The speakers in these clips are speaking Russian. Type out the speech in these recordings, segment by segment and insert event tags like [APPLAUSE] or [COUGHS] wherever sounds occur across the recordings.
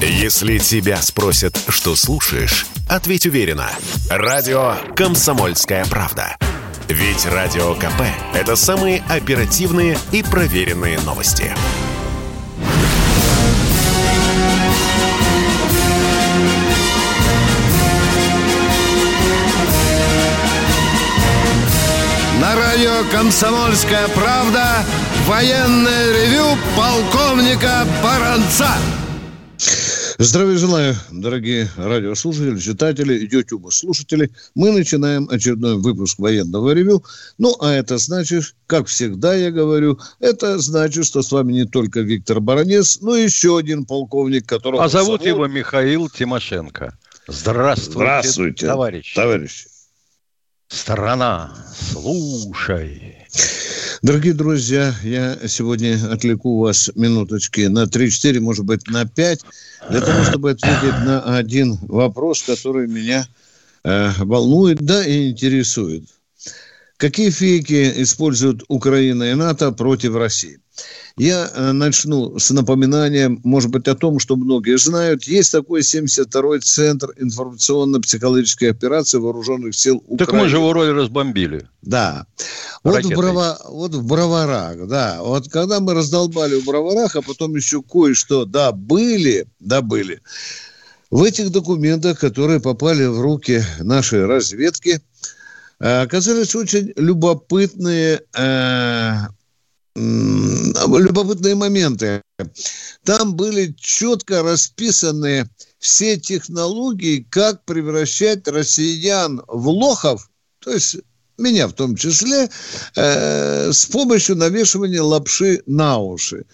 Если тебя спросят, что слушаешь, ответь уверенно. Радио «Комсомольская правда». Ведь Радио КП – это самые оперативные и проверенные новости. На радио «Комсомольская правда» военное ревю полковника Баранца. Здравия желаю, дорогие радиослушатели, читатели и YouTube-слушатели. Мы начинаем очередной выпуск военного ревю. Ну, а это значит, как всегда я говорю, это значит, что с вами не только Виктор Баранец, но и еще один полковник, которого... А зовут зовут... его Михаил Тимошенко. Здравствуйте, Здравствуйте товарищ. Товарищи. Страна, слушай. Дорогие друзья, я сегодня отвлеку вас минуточки на 3-4, может быть, на 5, для того, чтобы ответить на один вопрос, который меня э, волнует, да и интересует. Какие фейки используют Украина и НАТО против России? Я э, начну с напоминанием, может быть, о том, что многие знают. Есть такой 72-й Центр информационно-психологической операции Вооруженных сил Украины. Так мы же его роли разбомбили. Да. Вот в, Браво, вот в Броварах, да. Вот когда мы раздолбали в Броварах, а потом еще кое-что добыли, добыли, в этих документах, которые попали в руки нашей разведки, оказались очень любопытные э, любопытные моменты. Там были четко расписаны все технологии, как превращать россиян в лохов, то есть меня в том числе, э, с помощью навешивания лапши на уши.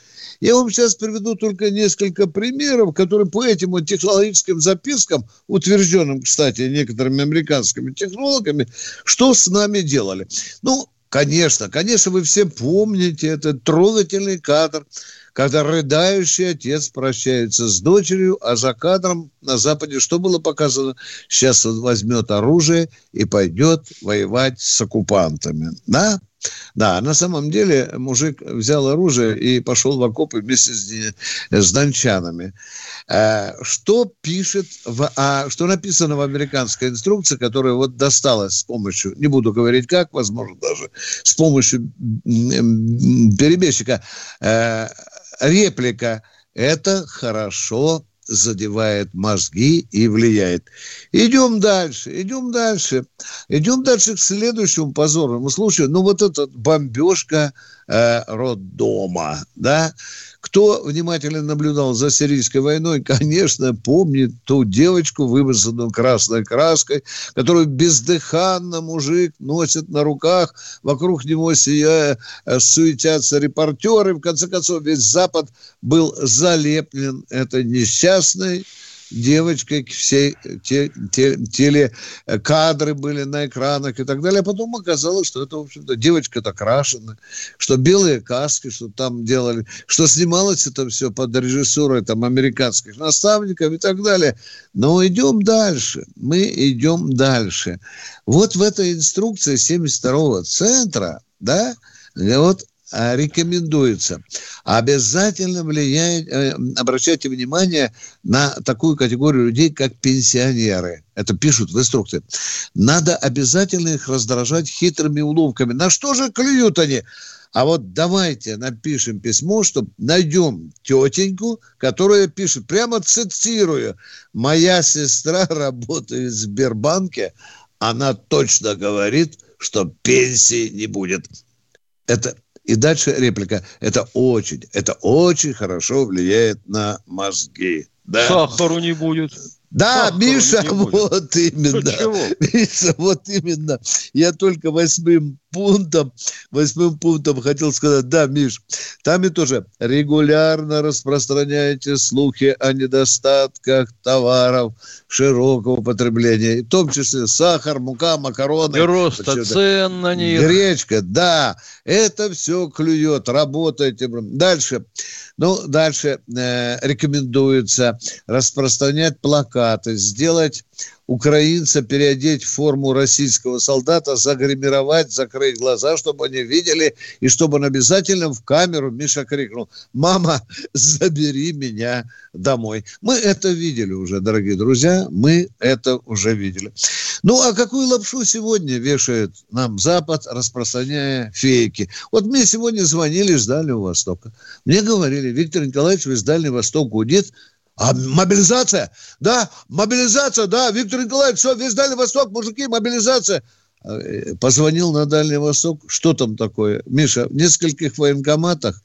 Я вам сейчас приведу только несколько примеров, которые по этим вот технологическим запискам, утвержденным, кстати, некоторыми американскими технологами, что с нами делали. Ну, Конечно, конечно, вы все помните этот трогательный кадр, когда рыдающий отец прощается с дочерью, а за кадром на Западе что было показано? Сейчас он возьмет оружие и пойдет воевать с оккупантами. Да? Да, на самом деле мужик взял оружие и пошел в окопы вместе с, с дончанами. Э, что пишет, в, а, что написано в американской инструкции, которая вот досталась с помощью, не буду говорить как, возможно, даже с помощью перебежчика, э, реплика «это хорошо задевает мозги и влияет. Идем дальше, идем дальше. Идем дальше к следующему позорному случаю. Ну, вот эта бомбежка э, роддома, да, кто внимательно наблюдал за сирийской войной, [LAUGHS] конечно, помнит ту девочку, вымазанную красной краской, которую бездыханно мужик носит на руках, вокруг него сияя, э, суетятся репортеры. В конце концов, весь Запад был залеплен этой несчастной девочкой, все те, те, телекадры были на экранах и так далее. А потом оказалось, что это, в общем-то, девочка-то крашена, что белые каски, что там делали, что снималось это все под режиссурой там американских наставников и так далее. Но идем дальше. Мы идем дальше. Вот в этой инструкции 72-го центра, да, вот рекомендуется. Обязательно влияет, э, обращайте внимание на такую категорию людей, как пенсионеры. Это пишут в инструкции. Надо обязательно их раздражать хитрыми уловками. На что же клюют они? А вот давайте напишем письмо, чтобы найдем тетеньку, которая пишет, прямо цитирую, «Моя сестра работает в Сбербанке, она точно говорит, что пенсии не будет». Это и дальше реплика. Это очень, это очень хорошо влияет на мозги. Да. Сахару не будет. Да, Сахару Миша, вот именно. Миша, вот именно. Я только восьмым пунктом, восьмым пунктом хотел сказать, да, Миш, там и тоже регулярно распространяйте слухи о недостатках товаров широкого потребления, в том числе сахар, мука, макароны. И роста цен на них. Гречка, да, это все клюет, работайте. Дальше, ну, дальше э, рекомендуется распространять плакаты, сделать украинца переодеть в форму российского солдата, загримировать, закрыть глаза, чтобы они видели, и чтобы он обязательно в камеру, Миша крикнул, мама, забери меня домой. Мы это видели уже, дорогие друзья, мы это уже видели. Ну, а какую лапшу сегодня вешает нам Запад, распространяя фейки? Вот мне сегодня звонили из Дальнего Востока. Мне говорили, Виктор Николаевич, вы из Дальнего Востока гудит, а мобилизация? Да, мобилизация, да, Виктор Николаевич, все, весь Дальний Восток, мужики, мобилизация. А, э, позвонил на Дальний Восток, что там такое? Миша, в нескольких военкоматах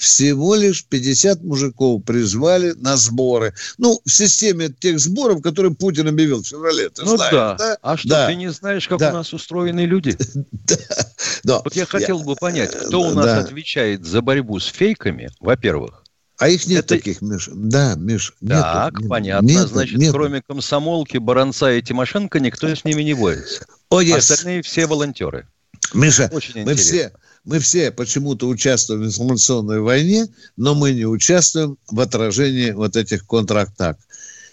всего лишь 50 мужиков призвали на сборы. Ну, в системе тех сборов, которые Путин объявил в феврале. Ты ну знаешь, да. да. А что, да. ты не знаешь, как да. у нас устроены люди? [LAUGHS] да. Вот я хотел бы понять, кто у нас отвечает за борьбу с фейками, во-первых. А их нет Это... таких, Миш. Да, Миш. Так, нету, понятно. Нету, Значит, нету. кроме комсомолки, Баранца и Тимошенко, никто с ними не борется. О, yes. Остальные все волонтеры. Миша, Очень мы все, мы все почему-то участвуем в информационной войне, но мы не участвуем в отражении вот этих контратак.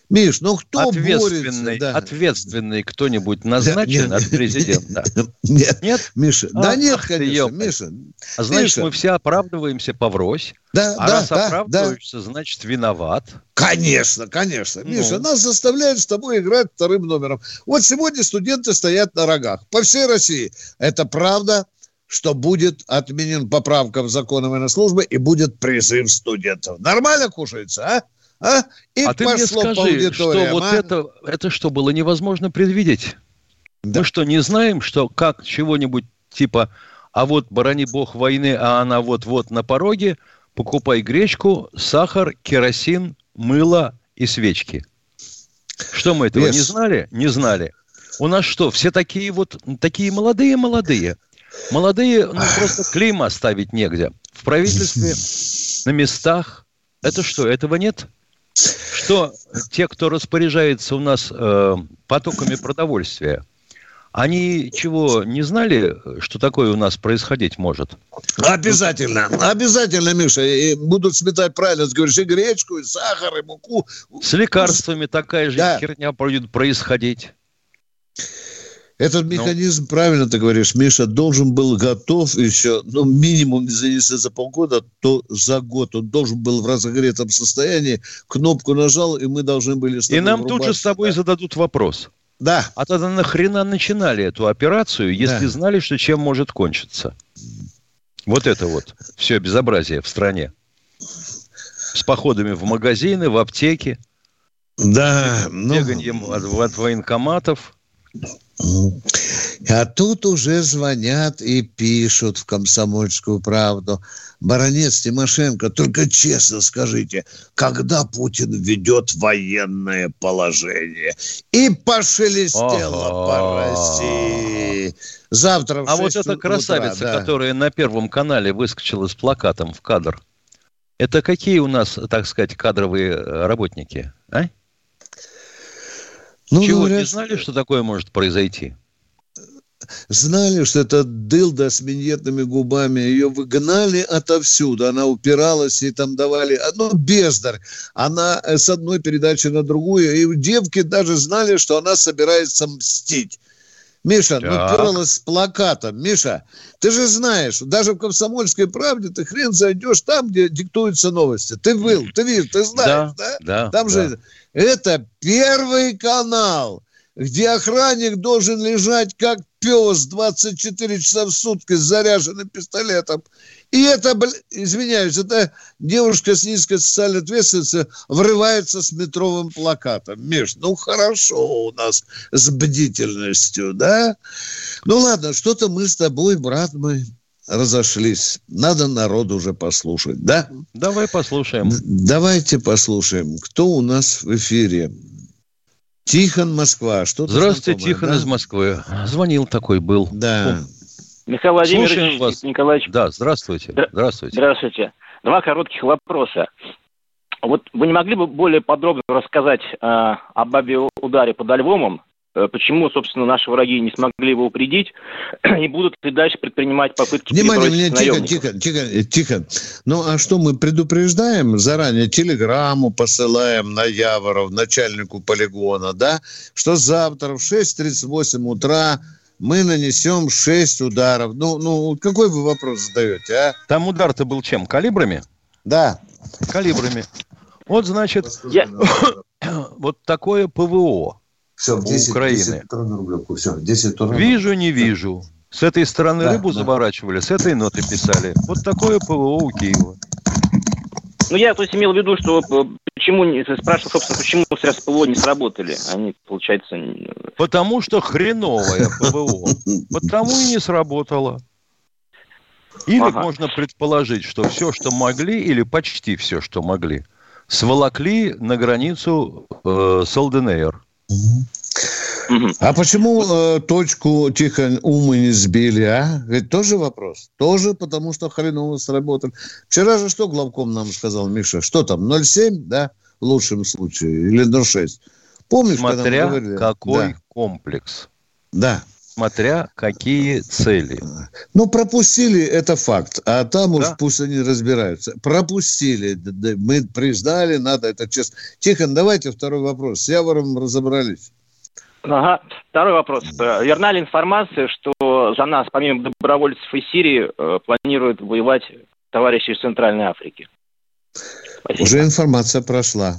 Миш, ну кто ответственный, борется? Да. Ответственный кто-нибудь назначен нет, от президента? [LAUGHS] Нет. Нет? Миша, а, да нет, конечно, Миша. А значит, Миша. мы все оправдываемся поврось. Да, а да, раз да, оправдываешься, да. значит, виноват. Конечно, конечно. Ну. Миша, нас заставляют с тобой играть вторым номером. Вот сегодня студенты стоят на рогах. По всей России. Это правда, что будет отменен поправка в закон военной службе и будет призыв студентов. Нормально кушается, а? А, и а ты мне скажи, что вот а? это, это что, было невозможно предвидеть? Да. Мы что, не знаем, что как чего-нибудь типа, а вот, барани бог войны, а она вот-вот на пороге, покупай гречку, сахар, керосин, мыло и свечки. Что мы этого yes. не знали? Не знали. У нас что, все такие вот, такие молодые-молодые? Молодые, ну, просто клейма ставить негде. В правительстве, на местах. Это что, этого нет? Что те, кто распоряжается у нас э, потоками продовольствия, они чего, не знали, что такое у нас происходить может? Обязательно, обязательно, Миша. И будут сметать правильно, говоришь, и гречку, и сахар, и муку. С лекарствами такая же да. херня будет происходить. Этот ну. механизм, ну, правильно ты говоришь, Миша, должен был готов еще, ну, минимум, если за полгода, то за год. Он должен был в разогретом состоянии, кнопку нажал, и мы должны были И нам тут же с тобой да? зададут вопрос. Да. А тогда нахрена начинали эту операцию, если да. знали, что чем может кончиться? Вот это вот все безобразие в стране. С походами в магазины, в аптеки. Да. Беганием ну... от, от военкоматов. А тут уже звонят и пишут в «Комсомольскую правду». Баронец Тимошенко, только честно скажите, когда Путин ведет военное положение? И пошелестело по России. Завтра в А вот эта красавица, утра, да. которая на Первом канале выскочила с плакатом в кадр, это какие у нас, так сказать, кадровые работники, а? Ну, Чего, говорят, не знали, что такое может произойти? Знали, что это дылда с миньетными губами. Ее выгнали отовсюду. Она упиралась, и там давали... Ну, бездарь. Она э, с одной передачи на другую. И девки даже знали, что она собирается мстить. Миша, ну, так. ну упиралась с плакатом. Миша, ты же знаешь, даже в «Комсомольской правде» ты хрен зайдешь там, где диктуются новости. Ты был, ты видишь, ты знаешь, да? Да, да Там да. же это первый канал, где охранник должен лежать как пес 24 часа в сутки с заряженным пистолетом. И это, извиняюсь, это девушка с низкой социальной ответственностью врывается с метровым плакатом. Меж, ну хорошо у нас с бдительностью, да? Ну ладно, что-то мы с тобой, брат мой, разошлись. Надо народ уже послушать, да? Давай послушаем. Давайте послушаем, кто у нас в эфире. Тихон, Москва. Что Здравствуйте, Тихон да? из Москвы. Звонил такой был. Да. Михаил Владимирович вас. Николаевич. Да, здравствуйте. Здравствуйте. Здравствуйте. Два коротких вопроса. Вот вы не могли бы более подробно рассказать э, о бабе ударе под Львовом э, почему, собственно, наши враги не смогли его упредить [CLEARS THROAT] и будут и дальше предпринимать попытки Внимание, мне тихо, тихо, тихо, тихо. Ну, а что, мы предупреждаем заранее, телеграмму посылаем на Яворов, начальнику полигона, да, что завтра в 6.38 утра мы нанесем 6 ударов. Ну, ну, какой вы вопрос задаете, а? Там удар-то был чем? Калибрами? Да. Калибрами. Вот, значит, Я... [COUGHS] вот такое ПВО Все, 10, Украины. 10 рублевку. Все, 10 Вижу, не вижу. С этой стороны да, рыбу да. заворачивали, с этой ноты писали. Вот такое ПВО у Киева. Ну, я то есть имел в виду, что э, почему, не спрашивал, собственно, почему средства ПВО не сработали. Они, получается... Потому что хреновое ПВО. Потому и не сработало. Или ага. можно предположить, что все, что могли, или почти все, что могли, сволокли на границу э, с ЛДНР. А почему э, точку тихо умы не сбили, а? Ведь тоже вопрос. Тоже потому, что хреново сработали. Вчера же что главком нам сказал, Миша? Что там, 0,7, да, в лучшем случае, или 0,6? Помнишь, Смотря когда мы говорили? какой да. комплекс. Да смотря какие цели. Ну, пропустили, это факт. А там да? уж пусть они разбираются. Пропустили. Мы признали, надо это честно. Тихон, давайте второй вопрос. С Явором разобрались. Ага. Второй вопрос. Э, верна ли информация, что за нас, помимо добровольцев из Сирии, э, планируют воевать товарищи из Центральной Африки? Спасибо. Уже информация прошла.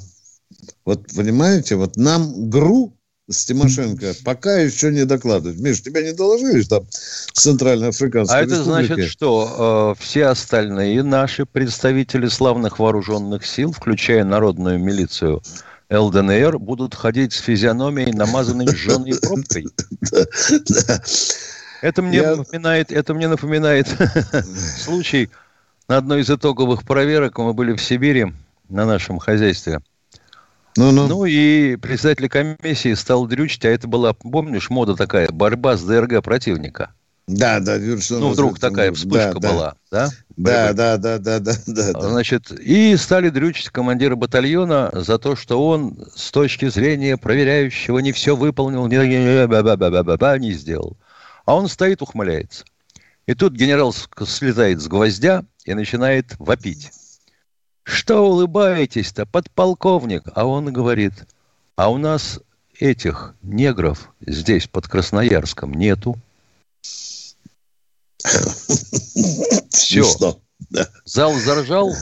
Вот понимаете, вот нам ГРУ с Тимошенко пока еще не докладывают. Миш, тебя не доложили там Центральноафриканской А это значит, что э, все остальные наши представители славных вооруженных сил, включая народную милицию ЛДНР, будут ходить с физиономией, намазанной жженой пробкой? Это мне напоминает, это мне напоминает [LAUGHS] случай на одной из итоговых проверок. Мы были в Сибири на нашем хозяйстве – ну, ну. ну и председатель комиссии стал дрючить, а это была, помнишь, мода такая, борьба с ДРГ противника. Да, да, Ну, вдруг такая вспышка да, была, да? Да, да, да, да, [LAUGHS] да, да. Значит, и стали дрючить командира батальона за то, что он с точки зрения проверяющего не все выполнил, не, не, не сделал. А он стоит, ухмыляется. И тут генерал слезает с гвоздя и начинает вопить. Что улыбаетесь-то, подполковник? А он говорит, а у нас этих негров здесь, под Красноярском, нету. Все. Зал заржал.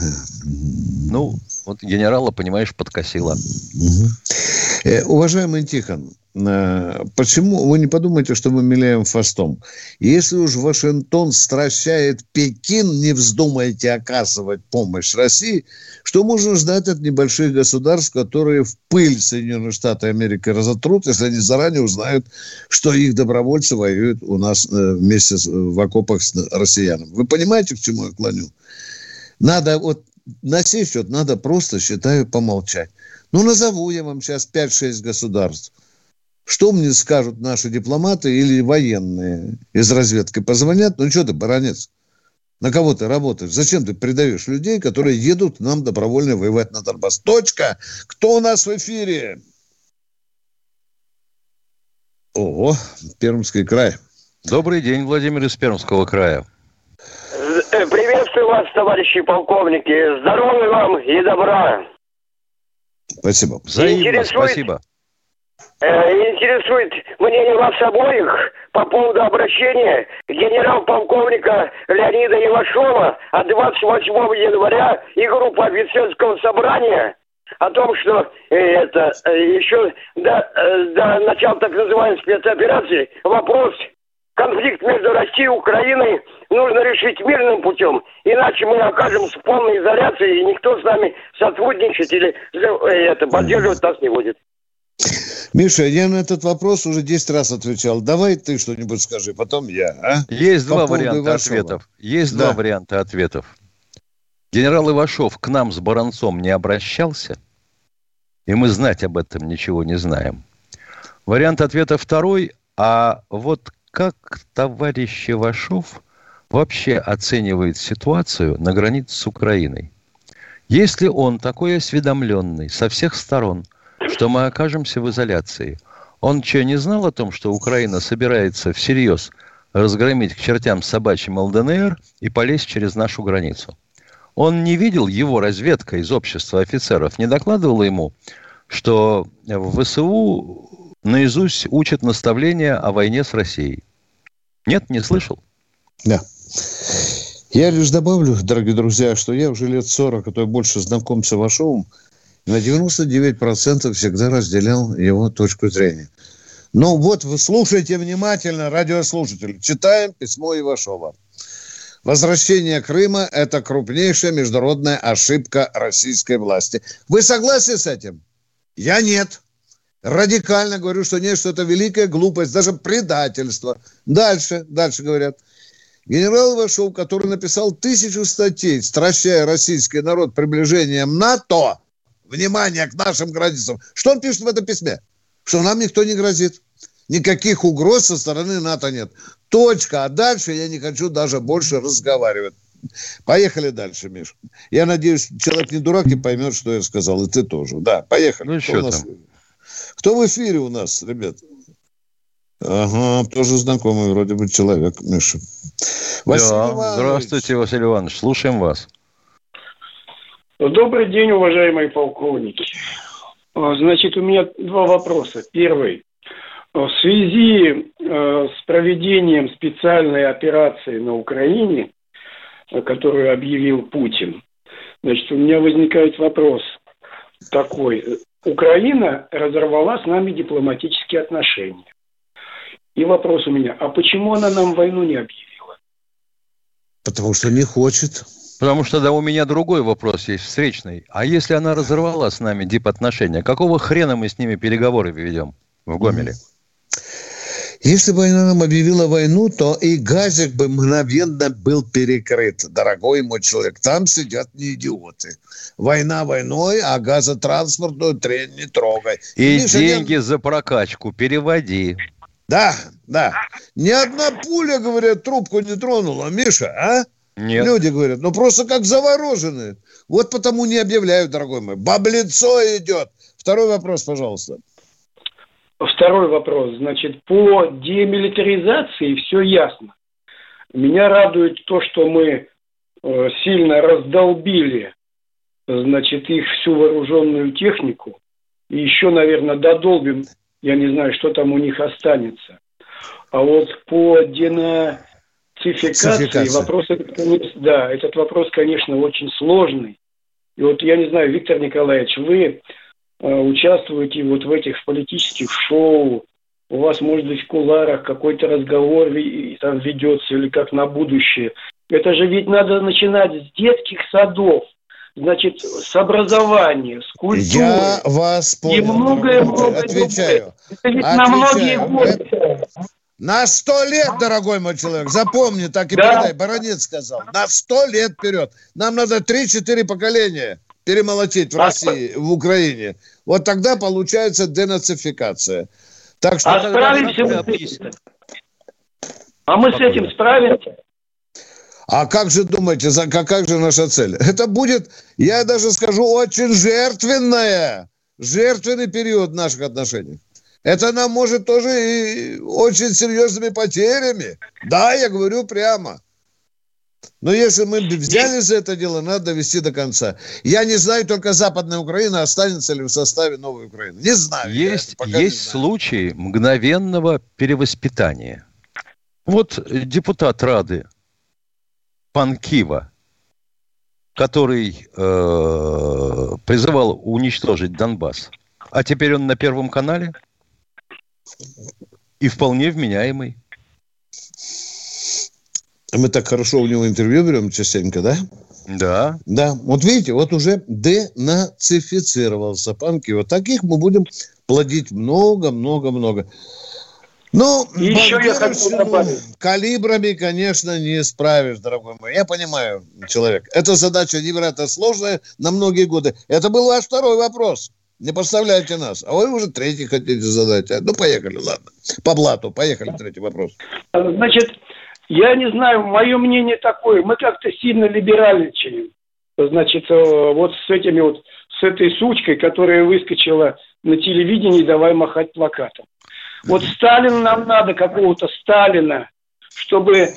Ну, вот генерала, понимаешь, подкосило. Э, уважаемый Тихон, почему вы не подумайте, что мы миляем фастом? Если уж Вашингтон стращает Пекин, не вздумайте оказывать помощь России, что можно ждать от небольших государств, которые в пыль Соединенных Штатов Америки разотрут, если они заранее узнают, что их добровольцы воюют у нас э, вместе в окопах с россиянами. Вы понимаете, к чему я клоню? Надо вот на сей счет надо просто, считаю, помолчать. Ну, назову я вам сейчас 5-6 государств – что мне скажут наши дипломаты или военные из разведки? Позвонят, ну что ты, баронец, на кого ты работаешь? Зачем ты предаешь людей, которые едут нам добровольно воевать на Донбасс? Точка! Кто у нас в эфире? О, Пермский край. Добрый день, Владимир из Пермского края. Э, приветствую вас, товарищи полковники. Здоровья вам и добра. Спасибо. Взаимно, Интересует... спасибо. Э, интересует мнение вас обоих по поводу обращения генерал-полковника Леонида Ивашова от 28 января и группы офицерского собрания о том, что э, это э, еще до, до начала так называемой спецоперации вопрос конфликт между Россией и Украиной нужно решить мирным путем, иначе мы окажемся в полной изоляции, и никто с нами сотрудничать или это, поддерживать нас не будет. Миша, я на этот вопрос уже 10 раз отвечал. Давай ты что-нибудь скажи, потом я. А? Есть По два варианта Ивашова. ответов. Есть да. два варианта ответов. Генерал Ивашов к нам с Баранцом не обращался, и мы знать об этом ничего не знаем. Вариант ответа второй. А вот как товарищ Ивашов вообще оценивает ситуацию на границе с Украиной? Если он такой осведомленный со всех сторон – что мы окажемся в изоляции. Он что, не знал о том, что Украина собирается всерьез разгромить к чертям собачьим ЛДНР и полезть через нашу границу? Он не видел его разведка из общества офицеров, не докладывала ему, что в ВСУ наизусть учат наставления о войне с Россией. Нет, не слышал? Да. Я лишь добавлю, дорогие друзья, что я уже лет 40, а то и больше знаком с Ивашовым, на 99% всегда разделял его точку зрения. Ну вот, вы слушайте внимательно, радиослушатели. Читаем письмо Ивашова. Возвращение Крыма – это крупнейшая международная ошибка российской власти. Вы согласны с этим? Я нет. Радикально говорю, что нет, что это великая глупость, даже предательство. Дальше, дальше говорят. Генерал Ивашов, который написал тысячу статей, стращая российский народ приближением НАТО, внимание к нашим границам. Что он пишет в этом письме? Что нам никто не грозит. Никаких угроз со стороны НАТО нет. Точка. А дальше я не хочу даже больше разговаривать. Поехали дальше, Миш. Я надеюсь, человек не дурак и поймет, что я сказал. И ты тоже. Да, поехали. Ну, что нас... Кто в эфире у нас, ребят? Ага, тоже знакомый вроде бы человек, Миша. Василий да, Иванович. здравствуйте, Василий Иванович, слушаем вас. Добрый день, уважаемые полковники. А, значит, у меня два вопроса. Первый. А, в связи а, с проведением специальной операции на Украине, которую объявил Путин, значит, у меня возникает вопрос такой. Украина разорвала с нами дипломатические отношения. И вопрос у меня, а почему она нам войну не объявила? Потому что не хочет. Потому что да, у меня другой вопрос есть, встречный. А если она разорвала с нами дипотношения, какого хрена мы с ними переговоры ведем в Гомеле? Если бы она нам объявила войну, то и газик бы мгновенно был перекрыт, дорогой мой человек. Там сидят не идиоты. Война войной, а газотранспортную трень не трогай. И Миша, деньги не... за прокачку переводи. Да, да. Ни одна пуля, говорят, трубку не тронула. Миша, а? Нет. Люди говорят, ну просто как завороженные. Вот потому не объявляют, дорогой мой. Баблицо идет. Второй вопрос, пожалуйста. Второй вопрос. Значит, по демилитаризации все ясно. Меня радует то, что мы э, сильно раздолбили, значит, их всю вооруженную технику. И еще, наверное, додолбим я не знаю, что там у них останется. А вот по денацификации вопрос, да, этот вопрос, конечно, очень сложный. И вот я не знаю, Виктор Николаевич, вы э, участвуете вот в этих политических шоу, у вас, может быть, в куларах какой-то разговор там ведется или как на будущее. Это же ведь надо начинать с детских садов значит, с образования, с культуры. Я вас понял. И многое, многое Отвечаю. Это ведь Отвечаю. на многие годы. На сто лет, дорогой мой человек, запомни, так и да. передай. Баронец сказал. На сто лет вперед. Нам надо три-четыре поколения перемолотить в а России, в Украине. Вот тогда получается денацификация. Так что... А справимся мы А мы с этим справимся? А как же думаете, за, как же наша цель? [LAUGHS] Это будет, я даже скажу, очень жертвенная, жертвенный период наших отношений. Это нам может тоже и очень серьезными потерями. Да, я говорю прямо. Но если мы взяли за это дело, надо довести до конца. Я не знаю, только Западная Украина останется ли в составе новой Украины. Не знаю. Есть, есть знаю. случаи мгновенного перевоспитания. Вот депутат Рады Панкива, который э, призывал уничтожить Донбасс. А теперь он на Первом канале и вполне вменяемый. Мы так хорошо у него интервью берем частенько, да? Да. Да. Вот видите, вот уже денацифицировался Панкива. Таких мы будем плодить много-много-много. Ну, еще я хочу добавить. Калибрами, конечно, не справишь, дорогой мой. Я понимаю, человек. Эта задача невероятно сложная на многие годы. Это был ваш второй вопрос. Не поставляйте нас. А вы уже третий хотите задать. Ну, поехали, ладно. По блату, поехали, третий вопрос. Значит, я не знаю, мое мнение такое. Мы как-то сильно либеральничаем. Значит, э, вот с этими вот, с этой сучкой, которая выскочила на телевидении, давай махать плакатом. Вот Сталина нам надо, какого-то Сталина, чтобы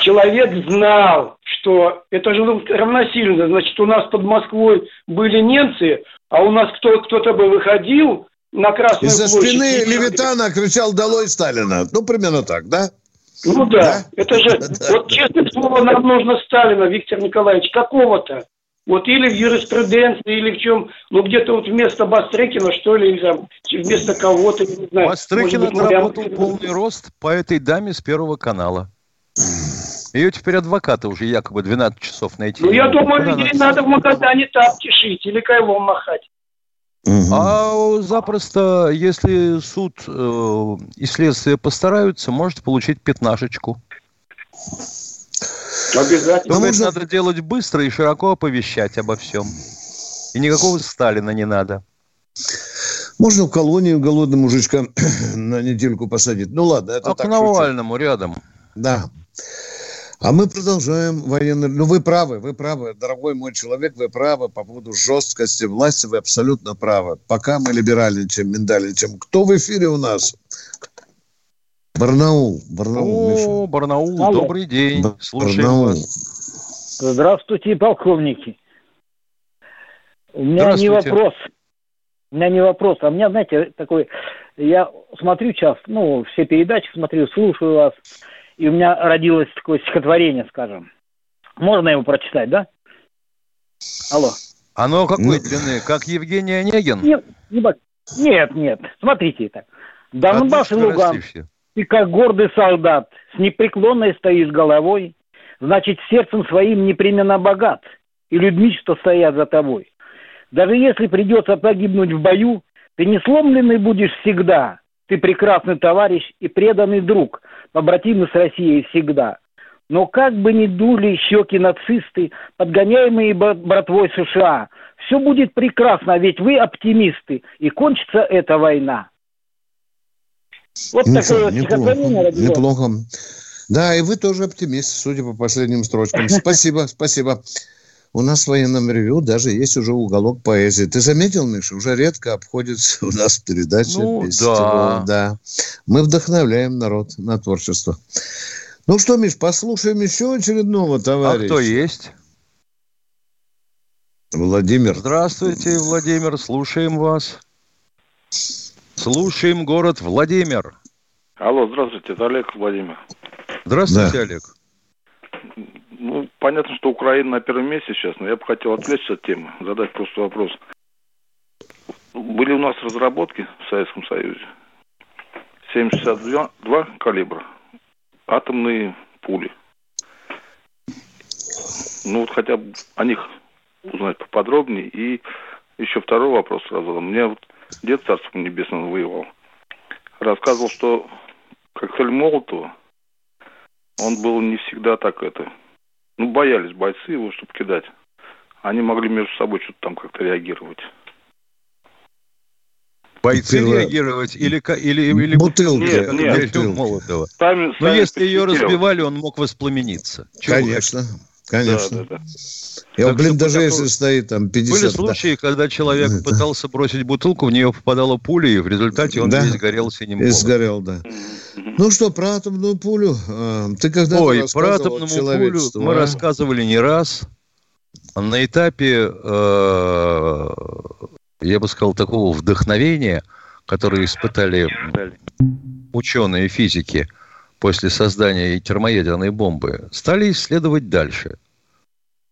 человек знал, что это же равносильно. Значит, у нас под Москвой были немцы, а у нас кто, кто-то бы выходил на Красную Из-за спины Левитана кричал «Долой Сталина». Ну, примерно так, да? Ну да, да? это же, [LAUGHS] да, вот да. честное слово, нам нужно Сталина, Виктор Николаевич, какого-то. Вот или в юриспруденции, или в чем, ну где-то вот вместо Бастрыкина, что ли, или там вместо кого-то, не знаю. Бастрыкин отработал полный рост по этой даме с Первого канала. Ее теперь адвокаты уже якобы 12 часов найти. Ну, я думаю, людей надо в Магадане тапки шить или кайлом махать. Угу. А запросто, если суд э, и следствие постараются, может получить пятнашечку. Обязательно. Но нужно... надо делать быстро и широко оповещать обо всем. И никакого Сталина не надо. Можно в колонию голодным мужичка [CLEARS THROAT] на недельку посадить. Ну ладно, это а так. к Навальному шучу. рядом. Да. А мы продолжаем военный... Ну, вы правы, вы правы, дорогой мой человек, вы правы по поводу жесткости власти, вы абсолютно правы. Пока мы либеральничаем, миндальничаем. Кто в эфире у нас? Барнаул. Барнаул, О, Миша. Барнаул, Алло. добрый день. Бар- Слушаем Барнаул. вас. Здравствуйте, полковники. У меня не вопрос. У меня не вопрос, а у меня, знаете, такой... Я смотрю часто, ну, все передачи смотрю, слушаю вас и у меня родилось такое стихотворение, скажем. Можно его прочитать, да? Алло. Оно какой ну... длины? Как Евгений Онегин? Нет, нет, нет. Смотрите это. Донбасс и Луган. Ты как гордый солдат, с непреклонной стоишь головой, значит, сердцем своим непременно богат, и людьми, что стоят за тобой. Даже если придется погибнуть в бою, ты не сломленный будешь всегда, ты прекрасный товарищ и преданный друг, побратимы с Россией всегда. Но как бы ни дули щеки нацисты, подгоняемые братвой США, все будет прекрасно, ведь вы оптимисты, и кончится эта война. Вот Ничего, такое вот стихотворение. Неплохо. Да, и вы тоже оптимист, судя по последним строчкам. [LAUGHS] Спасибо, спасибо. У нас в военном ревю даже есть уже уголок поэзии. Ты заметил, Миша, уже редко обходится у нас передача ну, да. да. Мы вдохновляем народ на творчество. Ну что, Миш, послушаем еще очередного товарища. А кто есть? Владимир. Здравствуйте, Владимир, слушаем вас. Слушаем город Владимир. Алло, здравствуйте, это Олег Владимир. Здравствуйте, да. Олег. Ну, понятно, что Украина на первом месте сейчас, но я бы хотел отвлечься от темы, задать просто вопрос. Были у нас разработки в Советском Союзе 7,62 калибра, атомные пули. Ну, вот хотя бы о них узнать поподробнее. И еще второй вопрос сразу. У меня вот дед Царство Небесного воевал. Рассказывал, что как цель Молотова, он был не всегда так это ну, боялись бойцы его, чтобы кидать. Они могли между собой что-то там как-то реагировать. Бойцы Первое... реагировать или, или, или бутылки, нет, нет, бутылки. Молотова. Сами, Но если ее разбивали, он мог воспламениться. Чего конечно? Конечно. Да, да, да. Я, так блин, даже если стоит там 50... Были случаи, да. когда человек [LAUGHS] пытался бросить бутылку, в нее попадала пуля, и в результате он да. весь горел синим И сгорел, да. Ну что, про атомную пулю? А, ты когда Ой, про атомную пулю мы а? рассказывали не раз. На этапе, э, я бы сказал, такого вдохновения, которое испытали ученые физики после создания термоядерной бомбы, стали исследовать дальше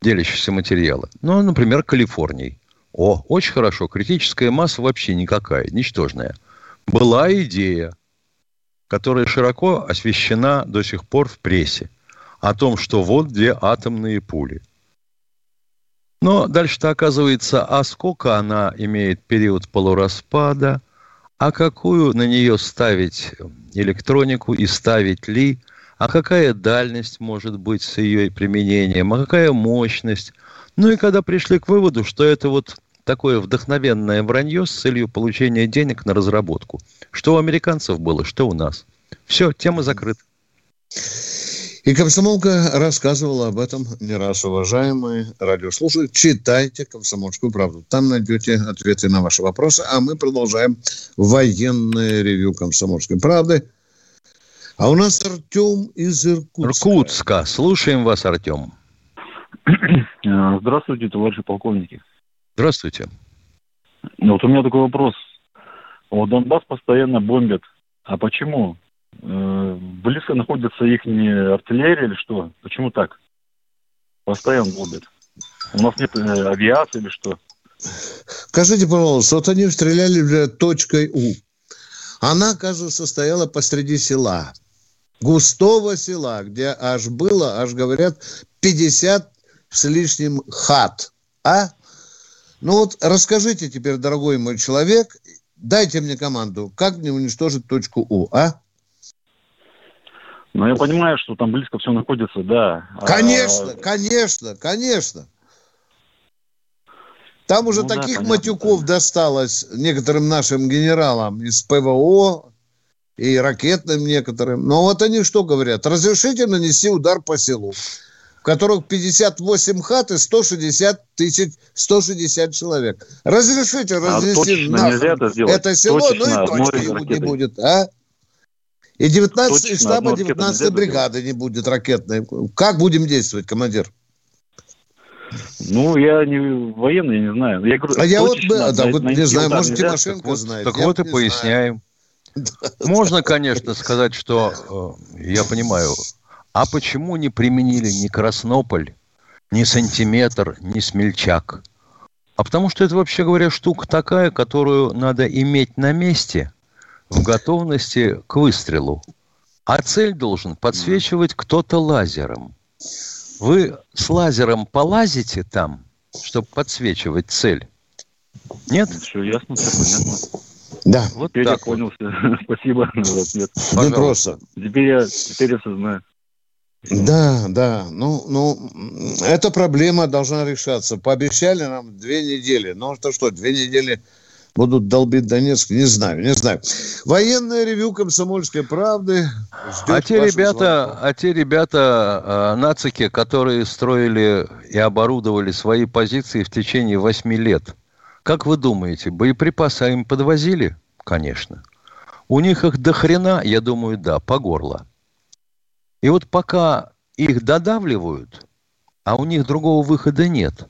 делящиеся материалы. Ну, например, Калифорний. О, очень хорошо. Критическая масса вообще никакая, ничтожная. Была идея которая широко освещена до сих пор в прессе, о том, что вот две атомные пули. Но дальше-то оказывается, а сколько она имеет период полураспада, а какую на нее ставить электронику и ставить ли, а какая дальность может быть с ее применением, а какая мощность. Ну и когда пришли к выводу, что это вот такое вдохновенное вранье с целью получения денег на разработку. Что у американцев было, что у нас. Все, тема закрыта. И комсомолка рассказывала об этом не раз, уважаемые радиослушатели. Читайте «Комсомольскую правду». Там найдете ответы на ваши вопросы. А мы продолжаем военное ревю «Комсомольской правды». А у нас Артем из Иркутска. Иркутска. Слушаем вас, Артем. Здравствуйте, товарищи полковники. Здравствуйте. Вот у меня такой вопрос. Вот Донбасс постоянно бомбят. А почему? Э, близко находится их не артиллерия или что? Почему так? Постоянно бомбят. У нас нет э, авиации или что? Скажите, пожалуйста, вот они стреляли точкой У. Она, кажется, стояла посреди села. Густого села, где аж было, аж говорят, 50 с лишним хат. А? Ну вот расскажите теперь, дорогой мой человек, дайте мне команду, как мне уничтожить точку У, а? Ну, я понимаю, что там близко все находится, да. Конечно, а... конечно, конечно. Там уже ну, таких да, матюков да. досталось некоторым нашим генералам из ПВО и ракетным некоторым. Но вот они что говорят? Разрешите нанести удар по селу, в которых 58 хат и 160 тысяч, 160 человек. Разрешите а разнести а нахуй это, это село, точечно, ну и точки не будет, а? И 19 штаба 19 бригады не будет ракетной. Как будем действовать, командир? Ну, я не военный, не знаю. Я говорю, а я вот, да, вот не знаю, может, Тимошенко вот, знает. Так вот и поясняем. [LAUGHS] Можно, конечно, сказать, что э, я понимаю, а почему не применили ни Краснополь, ни Сантиметр, ни Смельчак? А потому что это, вообще говоря, штука такая, которую надо иметь на месте – в готовности к выстрелу. А цель должен подсвечивать кто-то лазером. Вы с лазером полазите там, чтобы подсвечивать цель? Нет? Все ясно, все понятно. Да. Вот теперь так я понял. Вот. [LAUGHS] Спасибо за ответ. Не просто. Теперь я, теперь я сознаю. Да, да. Ну, ну, эта проблема должна решаться. Пообещали нам две недели. Ну, что что, две недели будут долбить Донецк, не знаю, не знаю. Военное ревю комсомольской правды. А те, ребята, а те ребята, а, нацики, которые строили и оборудовали свои позиции в течение восьми лет, как вы думаете, боеприпасы им подвозили? Конечно. У них их до хрена, я думаю, да, по горло. И вот пока их додавливают, а у них другого выхода нет –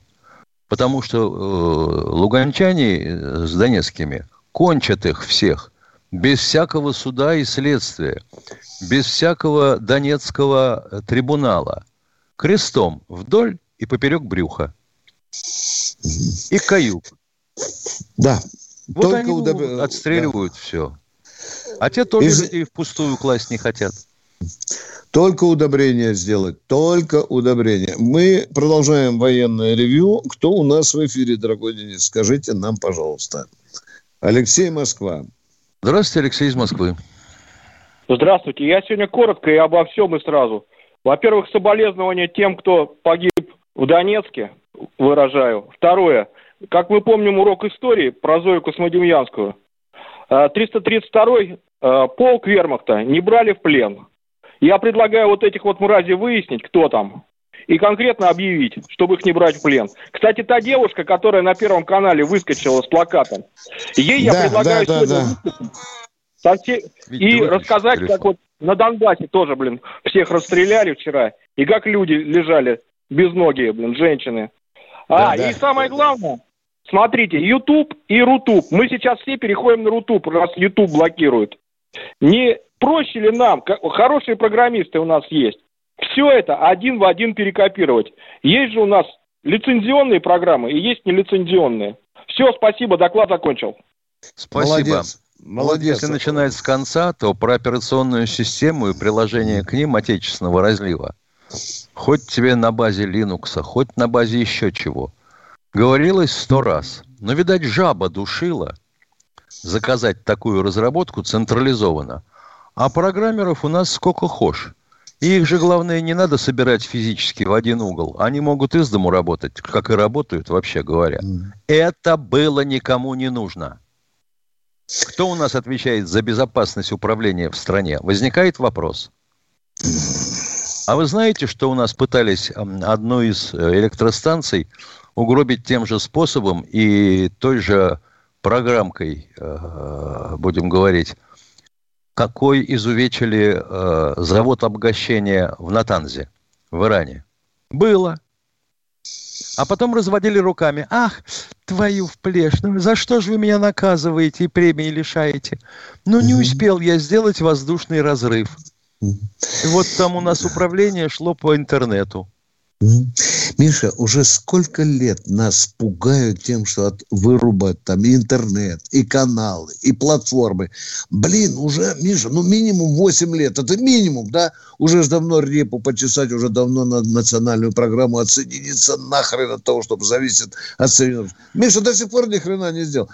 потому что э, луганчане э, с донецкими кончат их всех без всякого суда и следствия, без всякого донецкого э, трибунала, крестом вдоль и поперек брюха. И каюк. Да. Вот Только они удоб... отстреливают да. все. А те тоже Из... людей впустую класть не хотят. Только удобрения сделать, только удобрения. Мы продолжаем военное ревью. Кто у нас в эфире, дорогой Денис? Скажите нам, пожалуйста. Алексей Москва. Здравствуйте, Алексей из Москвы. Здравствуйте. Я сегодня коротко и обо всем и сразу. Во-первых, соболезнования тем, кто погиб в Донецке, выражаю. Второе. Как мы помним урок истории про Зою Космодемьянскую. 332-й э, э, полк вермахта не брали в плен. Я предлагаю вот этих вот мразей выяснить, кто там, и конкретно объявить, чтобы их не брать в плен. Кстати, та девушка, которая на Первом канале выскочила с плакатом, ей да, я предлагаю да, сегодня да, да. И рассказать, телефон. как вот на Донбассе тоже, блин, всех расстреляли вчера, и как люди лежали без ноги, блин, женщины. А, да, и да. самое главное, смотрите, YouTube и Рутуб. Мы сейчас все переходим на Рутуб, раз YouTube блокирует. Не проще ли нам, хорошие программисты у нас есть, все это один в один перекопировать? Есть же у нас лицензионные программы и есть нелицензионные. Все, спасибо, доклад закончил. Спасибо. Молодец. Молодец. Если начинать с конца, то про операционную систему и приложение к ним отечественного разлива. Хоть тебе на базе Linux, хоть на базе еще чего. Говорилось сто раз. Но, видать, жаба душила заказать такую разработку централизованно. А программеров у нас сколько хошь. И их же, главное, не надо собирать физически в один угол. Они могут из дому работать, как и работают, вообще говоря. Это было никому не нужно. Кто у нас отвечает за безопасность управления в стране? Возникает вопрос. А вы знаете, что у нас пытались одну из э, электростанций угробить тем же способом и той же программкой, э, будем говорить, какой изувечили э, завод обогащения в Натанзе, в Иране? Было. А потом разводили руками. Ах, твою в плешь, ну за что же вы меня наказываете и премии лишаете? Ну не успел я сделать воздушный разрыв. И вот там у нас управление шло по интернету. Миша, уже сколько лет нас пугают тем, что от, вырубают там и интернет, и каналы, и платформы. Блин, уже, Миша, ну минимум 8 лет. Это минимум, да? Уже ж давно репу почесать, уже давно на национальную программу отсоединиться нахрен от того, чтобы зависит от Соединенных. Миша до сих пор ни хрена не сделал.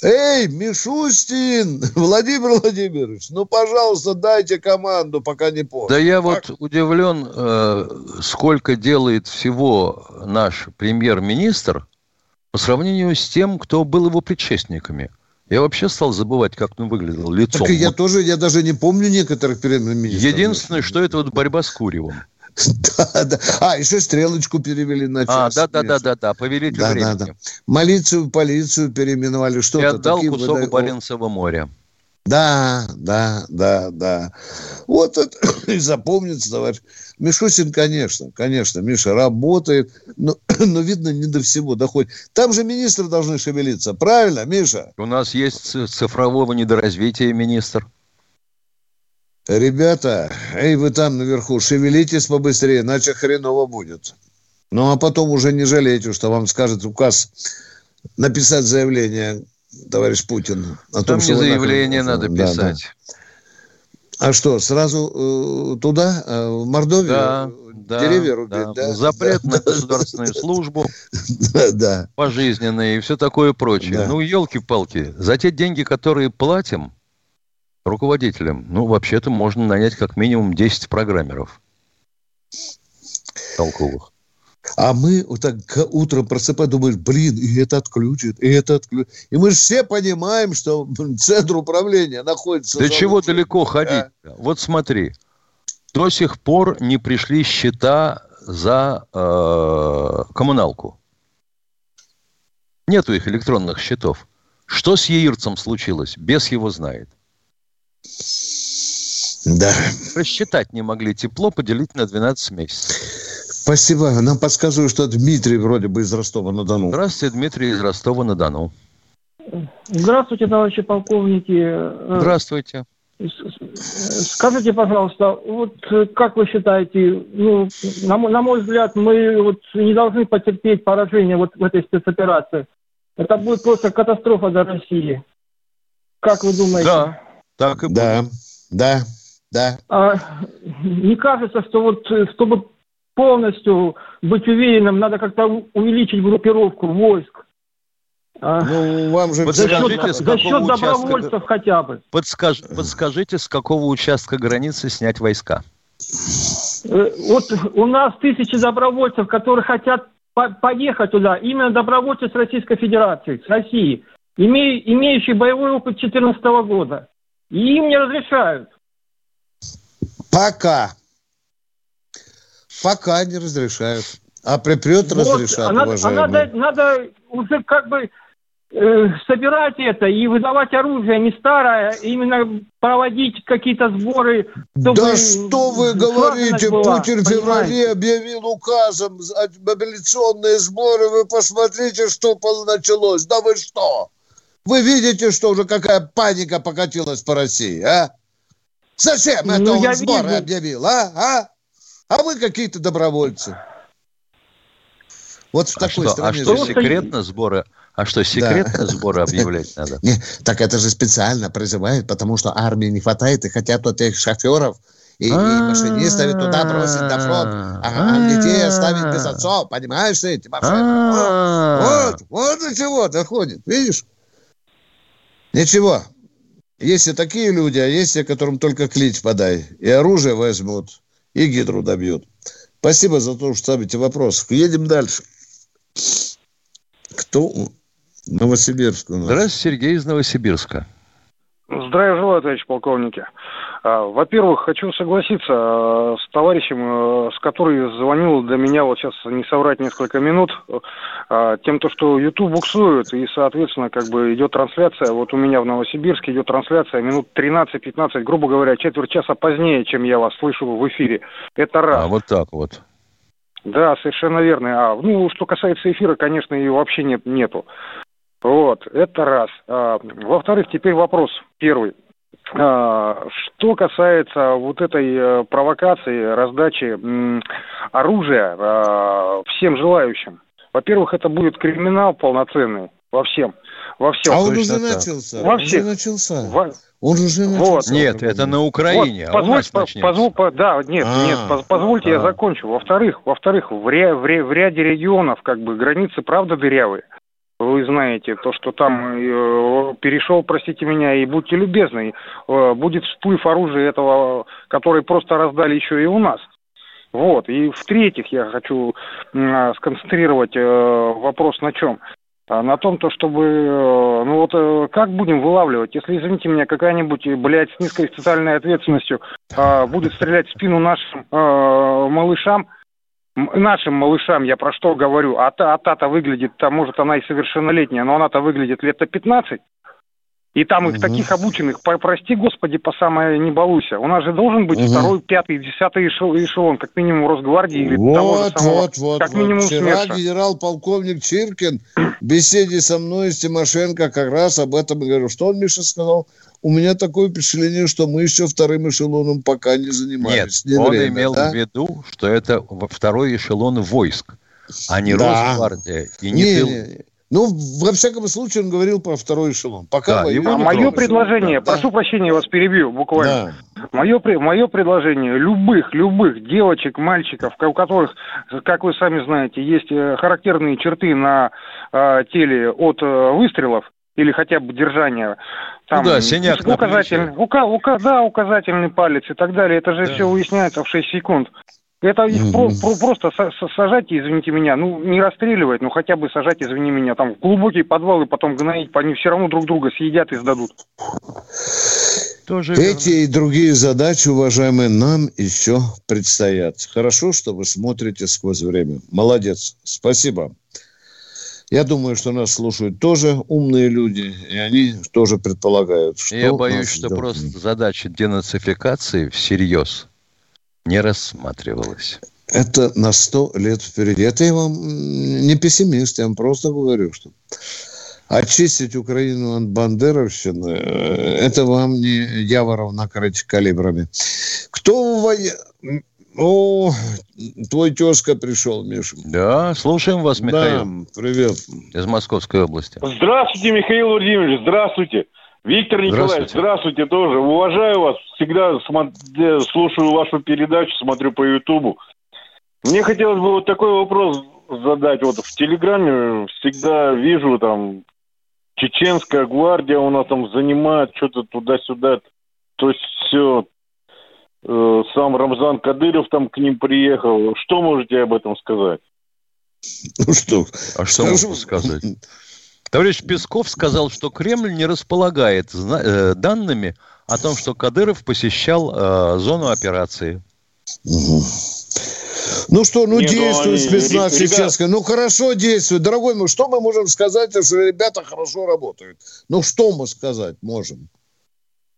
Эй, Мишустин, [LAUGHS] Владимир Владимирович, ну, пожалуйста, дайте команду, пока не поздно. Да я вот удивлен, э, сколько делает всего наш премьер-министр по сравнению с тем, кто был его предшественниками. Я вообще стал забывать, как он выглядел лицом. Так я тоже, я даже не помню некоторых премьер-министров. Единственное, что это вот борьба с Куревым. [LAUGHS] Да, да. А, еще стрелочку перевели на час. А, да, да, да, да, да, повелитель да, времени. Да, да. Полицию, полицию переименовали. Что-то И отдал такие кусок выда... Баренцева моря. Да, да, да, да. Вот это [CLEARS THROAT] и запомнится, товарищ. Мишусин, конечно, конечно, Миша работает, но, [CLEARS THROAT] но видно, не до всего доходит. Там же министры должны шевелиться, правильно, Миша? У нас есть цифрового недоразвития министр. Ребята, эй, вы там наверху, шевелитесь побыстрее, иначе хреново будет. Ну, а потом уже не жалейте, что вам скажет указ написать заявление, товарищ Путин. О том, там что заявление нахрен... надо писать. Да, да. А что, сразу э, туда, э, в Мордовию? Да, да, деревья рубить, да. [LAUGHS] да? Запрет да, на государственную службу, да, да. пожизненные и все такое прочее. Да. Ну, елки-палки, за те деньги, которые платим, руководителем. Ну, вообще-то можно нанять как минимум 10 программеров толковых. А мы вот так утром просыпаем, думаешь, блин, и это отключит, и это отключит. И мы же все понимаем, что центр управления находится... Да чего лучшим. далеко ходить? А? Вот смотри, до сих пор не пришли счета за э, коммуналку. Нету их электронных счетов. Что с Яирцем случилось? Бес его знает. Да. Рассчитать не могли тепло поделить на 12 месяцев. Спасибо. Нам подсказывают, что Дмитрий вроде бы из Ростова-на-Дону. Здравствуйте, Дмитрий из Ростова-на-Дону. Здравствуйте, товарищи полковники. Здравствуйте. Скажите, пожалуйста, вот как вы считаете, ну, на, мой, на мой взгляд, мы вот не должны потерпеть поражение вот в этой спецоперации. Это будет просто катастрофа для России. Как вы думаете? Да, так и да, будет. Да, да. А, не кажется, что вот чтобы полностью быть уверенным, надо как-то увеличить группировку войск. А, ну, вам же подскажите, за счет, счет добровольцев участка... хотя бы. Подскаж... Подскажите, с какого участка границы снять войска? Э, вот у нас тысячи добровольцев, которые хотят по поехать туда, именно добровольцы с Российской Федерации, с России, имеющие боевой опыт 2014 года. И им не разрешают. Пока. Пока не разрешают. А припрет вот, разрешат, а уважаемые. А надо, надо уже как бы э, собирать это и выдавать оружие не старое, именно проводить какие-то сборы. Да что вы говорите, была, Путин в феврале объявил указом мобилизационные сборы, вы посмотрите, что началось. Да вы что? Вы видите, что уже какая паника покатилась по России, а? Зачем ну, это он сборы вижу. объявил, а? а? А вы какие-то добровольцы. Вот в а такой что, а стране. А что, секретно сборы? А что, секретно да. [LAUGHS] сборы объявлять надо? Не, так это же специально призывают, потому что армии не хватает, и хотят вот этих шоферов и, и машинистов туда бросить на фронт, а, а детей оставить без отцов, понимаешь ты, Тимошенко? Вот, вот до чего доходит, видишь? Ничего. Есть и такие люди, а есть те, которым только клич подай. И оружие возьмут, и гидру добьют. Спасибо за то, что ставите вопрос. Едем дальше. Кто? Новосибирск у нас. Здравствуйте, Сергей из Новосибирска. Здравия желаю, товарищ полковники. А, во-первых, хочу согласиться э, с товарищем, э, с который звонил до меня, вот сейчас не соврать несколько минут, э, тем, то, что YouTube буксует, и, соответственно, как бы идет трансляция, вот у меня в Новосибирске идет трансляция минут 13-15, грубо говоря, четверть часа позднее, чем я вас слышу в эфире. Это раз. А вот так вот. Да, совершенно верно. А, ну, что касается эфира, конечно, ее вообще нет, нету. Вот, это раз. А, во-вторых, теперь вопрос первый. А, что касается вот этой э, провокации, раздачи оружия а, всем желающим. Во-первых, это будет криминал полноценный во всем. Во всем. А он уже так. начался. Во он всех. уже начался. Во... Он уже начался. Вот. Нет, это на Украине. Вот, а позвольте, по, позвол, по, да, нет, а, нет, позвольте, а. я закончу. Во-вторых, во-вторых, в, ря, в, ря, в ряде регионов как бы границы правда дырявые вы знаете, то, что там э, перешел, простите меня, и будьте любезны, э, будет всплыв оружия этого, который просто раздали еще и у нас. Вот. И в-третьих, я хочу э, сконцентрировать э, вопрос на чем? А на том, то, чтобы, э, ну вот, э, как будем вылавливать, если, извините меня, какая-нибудь, блядь, с низкой социальной ответственностью э, будет стрелять в спину нашим э, малышам, нашим малышам, я про что говорю, а та, а та-то выглядит, там, может, она и совершеннолетняя, но она-то выглядит лет 15, и там их угу. таких обученных, по, прости господи, по самое не балуйся. У нас же должен быть угу. второй, пятый, десятый эшелон, как минимум Росгвардии или вот, того же самого, вот, вот, как минимум вот. Вчера генерал-полковник Чиркин в беседе со мной с Тимошенко как раз об этом говорил. Что он, Миша, сказал? У меня такое впечатление, что мы еще вторым эшелоном пока не занимались. Нет, не он время, имел да? в виду, что это второй эшелон войск, а не да. Росгвардия и не, не, тыл. Не, ну, во всяком случае, он говорил про второй эшелон. Пока да, его а мое предложение, да. прошу прощения, вас перебью буквально. Да. Мое, мое предложение, любых, любых девочек, мальчиков, у которых, как вы сами знаете, есть э, характерные черты на э, теле от э, выстрелов, или хотя бы держания. Там, ну да, синяк указательный, ука, ука, да, указательный палец и так далее. Это же да. все выясняется в 6 секунд. Это их mm-hmm. про, про, просто сажать, извините меня, ну не расстреливать, но хотя бы сажать, извини меня, там в глубокий подвал и потом гноить, они все равно друг друга съедят и сдадут. Тоже Эти верно. и другие задачи, уважаемые, нам еще предстоят. Хорошо, что вы смотрите сквозь время. Молодец. Спасибо. Я думаю, что нас слушают тоже умные люди, и они тоже предполагают, что... Я боюсь, что ждет. просто задача денацификации всерьез не рассматривалось. Это на сто лет впереди. Это я вам не пессимист, я вам просто говорю, что очистить Украину от бандеровщины, э, это вам не Яворов накрыть калибрами. Кто в войне... О, твой тезка пришел, Миша. Да, слушаем вас, Михаил. Да, привет. Из Московской области. Здравствуйте, Михаил Владимирович, здравствуйте. Виктор Николаевич, здравствуйте. здравствуйте тоже. Уважаю вас, всегда смотрю, слушаю вашу передачу, смотрю по Ютубу. Мне хотелось бы вот такой вопрос задать. Вот в Телеграме всегда вижу там чеченская гвардия у нас там занимает что-то туда-сюда. То есть все. Э, сам Рамзан Кадыров там к ним приехал. Что можете об этом сказать? Ну что? А что можно сказать? Товарищ Песков сказал, что Кремль не располагает э, данными о том, что Кадыров посещал э, зону операции. Угу. Ну что, ну не, ну, действует ну, спецназ чеченская. Ну хорошо действует. Дорогой мой, что мы можем сказать, что ребята хорошо работают? Ну что мы сказать можем?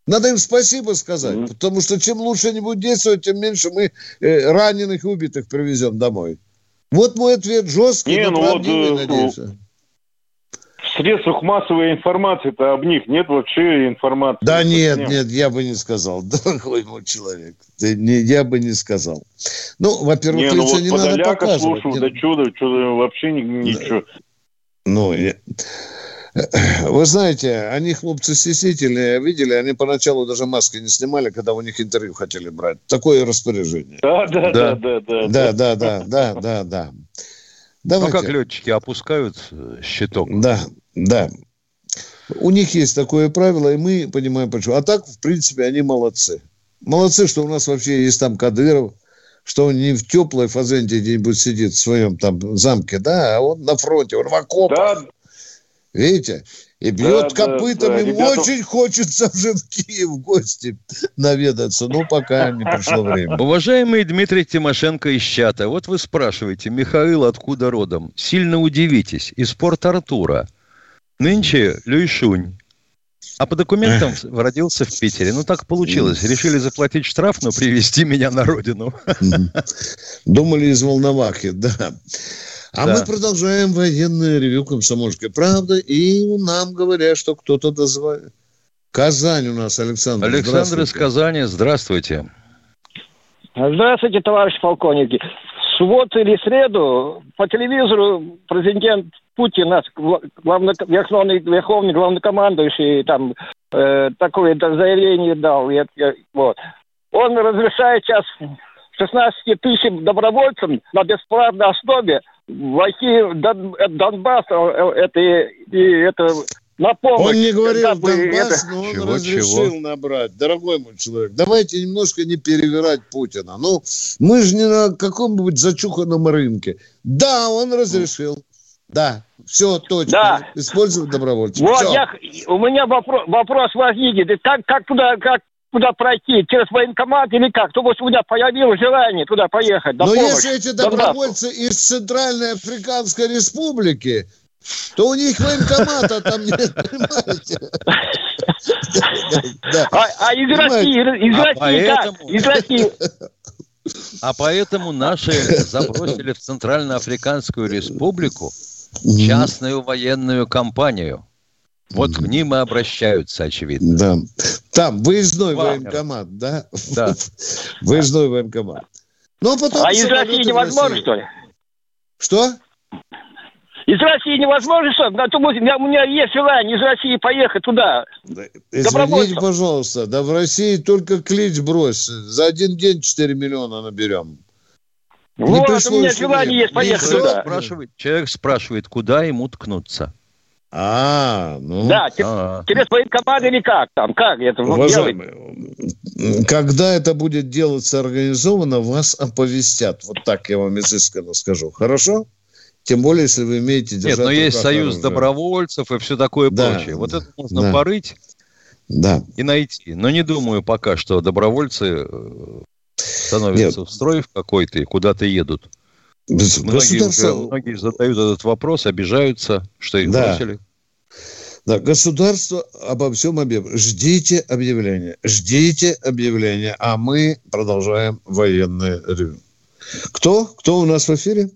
Надо им спасибо сказать, mm потому что чем лучше они будут действовать, тем меньше мы э, раненых и убитых привезем домой. Вот мой ответ жесткий, не, но ну правдивый, вот, э, надеюсь средствах массовой информации-то об них нет вообще информации. Да нет, нет, нет, я бы не сказал, [LAUGHS] дорогой мой человек. Ты, не, я бы не сказал. Ну, во-первых, не, ну вот не надо показывать. слушал, да чудо, чудо, вообще ничего. Ну, я... Вы знаете, они, хлопцы стеснительные, видели, они поначалу даже маски не снимали, когда у них интервью хотели брать. Такое распоряжение. Да, да, да, да, да. Да, да, да, да, да, да. Давайте. Ну, как летчики опускают щиток. Да, да. У них есть такое правило, и мы понимаем почему. А так, в принципе, они молодцы. Молодцы, что у нас вообще есть там Кадыров, что он не в теплой фазенде где-нибудь сидит в своем там замке, да, а он на фронте, он в окопах. Да. Видите? И бьет да, копытами. Да, да. Очень хочется уже в Киев в гости наведаться. Но пока не пришло время. Уважаемый Дмитрий Тимошенко из чата. Вот вы спрашиваете, Михаил откуда родом? Сильно удивитесь. Из Порт-Артура. Нынче Люйшунь. А по документам родился в Питере. Ну, так получилось. Решили заплатить штраф, но привезти меня на родину. Думали из Волновахи, да. А да. мы продолжаем военное ревю «Комсомольской правды», и нам говорят, что кто-то дозвонил. Казань у нас, Александр. Александр из Казани, здравствуйте. Здравствуйте, товарищ полковники. Субботу или среду по телевизору президент Путин, наш главный, верховный, верховный главнокомандующий, там э, такое заявление дал. Я, я, вот. Он разрешает сейчас 16 тысяч добровольцам на бесплатной основе войти в Дон, Донбасс, э, это, и, это на помощь. Он не говорил Донбасс, это... но он чего, разрешил чего? набрать. Дорогой мой человек, давайте немножко не перевирать Путина. Ну, мы же не на каком-нибудь зачуханном рынке. Да, он разрешил. Да, все точно. Да. Использовать добровольцев. Вот все. я, у меня вопрос, вопрос возникнет. Как, как туда, как куда пройти? Через военкомат или как? То есть у меня появилось желание туда поехать. Но помощь. если эти добровольцы Донбассу. из Центральной Африканской Республики, то у них военкомата там нет, понимаете? [LAUGHS] А, а из России, из а России как? Из России. [LAUGHS] А поэтому наши забросили в Центральноафриканскую республику частную военную компанию. Вот к ним и обращаются, очевидно. Да. Там выездной Вагнер. военкомат, да? Да. [LAUGHS] Выездной военкомат. Ну, а потом а из России невозможно, что ли? Что? Из России невозможно, что? Да, у, меня, у меня есть желание из России поехать туда. Да, извините, пожалуйста, да в России только клич брось. За один день 4 миллиона наберем. Вот, у меня желание есть поехать туда. Спрашивает, человек спрашивает, куда ему ткнуться. А, ну... Да, а. через военкомат или как там? Как это Уважаемый, когда это будет делаться организованно, вас оповестят. Вот так я вам изысканно скажу. Хорошо? Тем более, если вы имеете. Нет, но есть союз оружие. добровольцев и все такое да, прочее. Вот это можно да. порыть да. и найти. Но не думаю пока, что добровольцы э, становятся Нет. в строй в какой-то и куда-то едут. Многие, уже, многие задают этот вопрос, обижаются, что их да. бросили. Да, государство обо всем объявляет. Ждите объявления, ждите объявления, а мы продолжаем военное ревю. Кто? Кто у нас в эфире?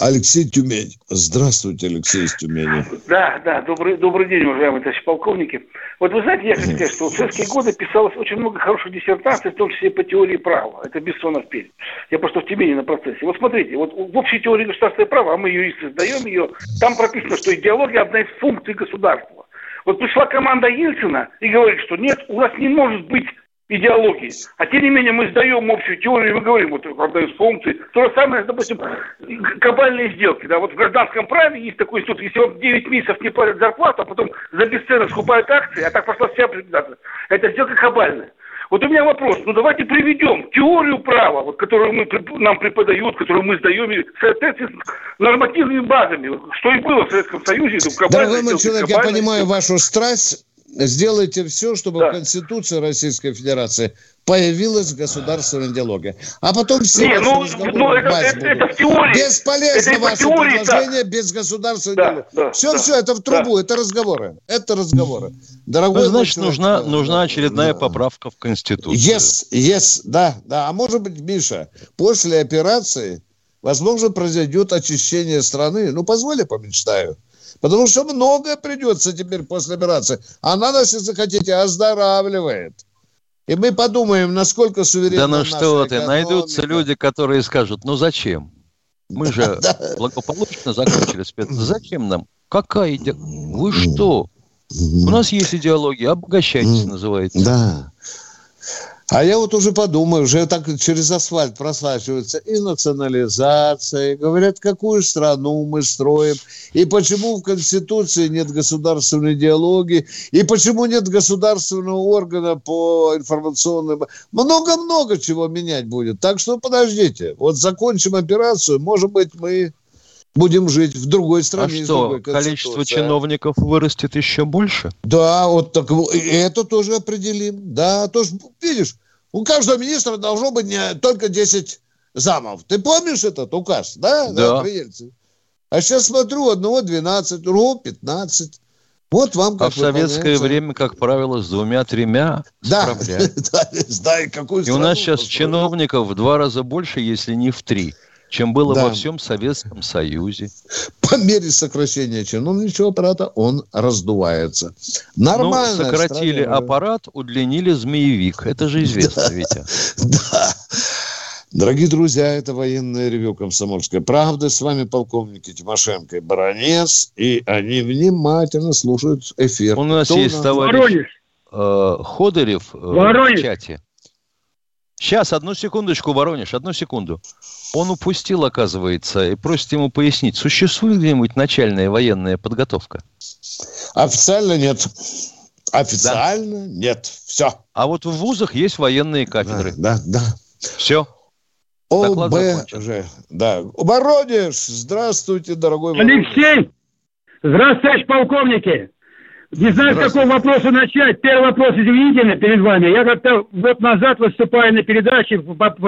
Алексей Тюмень. Здравствуйте, Алексей из Тюмени. Да, да, добрый, добрый день, уважаемые товарищи полковники. Вот вы знаете, я хочу сказать, что в советские годы писалось очень много хороших диссертаций, в том числе по теории права. Это Бессонов перед. Я просто в Тюмени на процессе. Вот смотрите, вот в общей теории государственного права, а мы юристы сдаем ее, там прописано, что идеология одна из функций государства. Вот пришла команда Ельцина и говорит, что нет, у нас не может быть идеологии. А тем не менее мы сдаем общую теорию, мы говорим, вот одна из функций. То же самое, допустим, глобальные сделки. Да, вот в гражданском праве есть такой институт, если вам 9 месяцев не платят зарплату, а потом за бесценок скупают акции, а так пошла вся приватизация, это сделка кабальная. Вот у меня вопрос, ну давайте приведем теорию права, вот, которую мы, нам преподают, которую мы сдаем, в соответствии с нормативными базами, что и было в Советском Союзе. Дорогой мой человек, я понимаю вашу страсть, сделайте все, чтобы да. в Конституции Российской Федерации появилась государственная идеология. А потом все Не, ну, ну, это, это, это в теории. Бесполезно это ваше теории, предложение так. без государственной да, идеологии. Да, все, да, все, это в трубу, да. это разговоры. Это разговоры. Дорогой ну, значит, человек, нужна, нужна очередная да. поправка в Конституцию. Yes, yes, да, да. А может быть, Миша, после операции, возможно, произойдет очищение страны. Ну, позволь, помечтаю. Потому что многое придется теперь после операции. Она нас, если захотите, оздоравливает. И мы подумаем, насколько суверенна Да ну что ты, найдутся люди, которые скажут, ну зачем? Мы же [LAUGHS] благополучно закончили спец. Зачем нам? Какая идеология? Вы что? У нас есть идеология, обогащайтесь, называется. Да. А я вот уже подумаю, уже так через асфальт просачивается и национализация, и говорят, какую страну мы строим, и почему в Конституции нет государственной идеологии, и почему нет государственного органа по информационным... Много-много чего менять будет. Так что подождите, вот закончим операцию, может быть, мы будем жить в другой а стране. А что, количество чиновников вырастет еще больше? Да, вот так это тоже определим. Да, тоже, видишь, у каждого министра должно быть не только 10 замов. Ты помнишь этот указ, да? Да. да а сейчас смотрю, одного 12, другого 15. Вот вам как А в советское время, как правило, с двумя-тремя да, [LAUGHS] да, да, и какую И у нас сейчас чиновников в два раза больше, если не в три чем было да. во всем Советском Союзе. По мере сокращения чиновничьего аппарата он раздувается. Нормально. Ну, сократили стране... аппарат, удлинили змеевик. Это же известно, да. Витя. [LAUGHS] Да. Дорогие друзья, это военное ревю «Комсомольской правды». С вами полковники Тимошенко и Баранец. И они внимательно слушают эфир. У нас Кто есть у нас? товарищ э, Ходорев э, в чате. Сейчас, одну секундочку, Воронеж, одну секунду. Он упустил, оказывается, и просит ему пояснить, существует где-нибудь начальная военная подготовка? Официально нет. Официально да. нет. Все. А вот в вузах есть военные кафедры. Да, да. да. Все. ОБЖ. Да. Воронеж, здравствуйте, дорогой Воронеж. Алексей, здравствуйте, полковники. Не знаю, с какого вопроса начать. Первый вопрос извинительный перед вами. Я как-то год назад, выступая на передаче,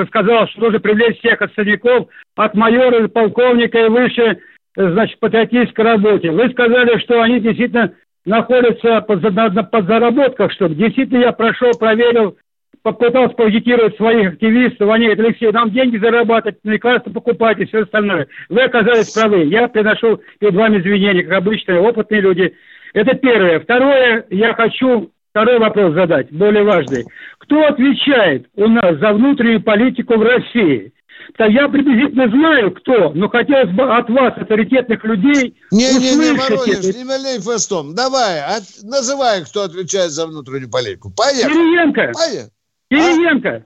сказал, что нужно привлечь всех отставников от майора до полковника и выше, значит, патриотической работе. Вы сказали, что они действительно находятся под, на, на подзаработках, что действительно я прошел, проверил, попытался проагитировать своих активистов, они говорят, Алексей, нам деньги зарабатывать, лекарства покупать и все остальное. Вы оказались правы. Я приношу перед вами извинения, как обычные опытные люди. Это первое. Второе, я хочу второй вопрос задать, более важный. Кто отвечает у нас за внутреннюю политику в России? Да я приблизительно знаю, кто, но хотелось бы от вас, авторитетных людей, не, услышать... Не, не, Воронеж, это. не валяй фастом. Давай, от, называй, кто отвечает за внутреннюю политику. Поехали. Кириенко. Поехали. Кириенко. А?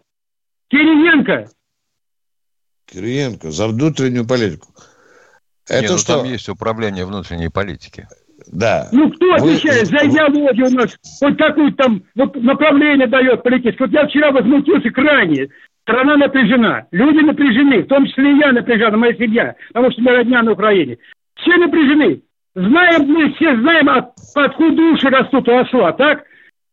Кириенко. Кириенко за внутреннюю политику. Это Не, ну, что? там есть управление внутренней политики. Да. Ну, кто отвечает вы, за идеологию у нас? Вот какое там вот направление дает политическое. Вот я вчера возмутился крайне. Страна напряжена, люди напряжены, в том числе и я напряжена, моя семья, потому что мы родня на Украине. Все напряжены. Знаем, мы все знаем, от, откуда души растут у осла, так?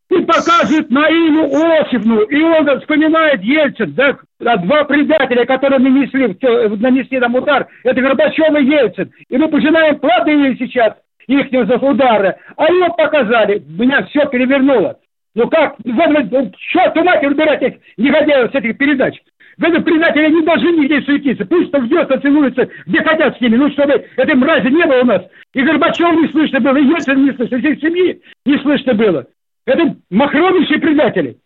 И показывает на Инну Осипну, и он вспоминает Ельцин, да, два предателя, которые нанесли, нанесли нам удар, это Горбачев и Ельцин. И мы пожинаем плоды сейчас их удара, а его показали, меня все перевернуло. Ну как, вы, черт матери выбирать этих негодяев с этих передач. Вы предатели не должны нигде суетиться. Пусть там ждет, целуются, где хотят с ними. Ну, чтобы этой мрази не было у нас. И Горбачев не слышно было, и Ельцин не слышно, и семьи не слышно было. Это махровейшие предатели.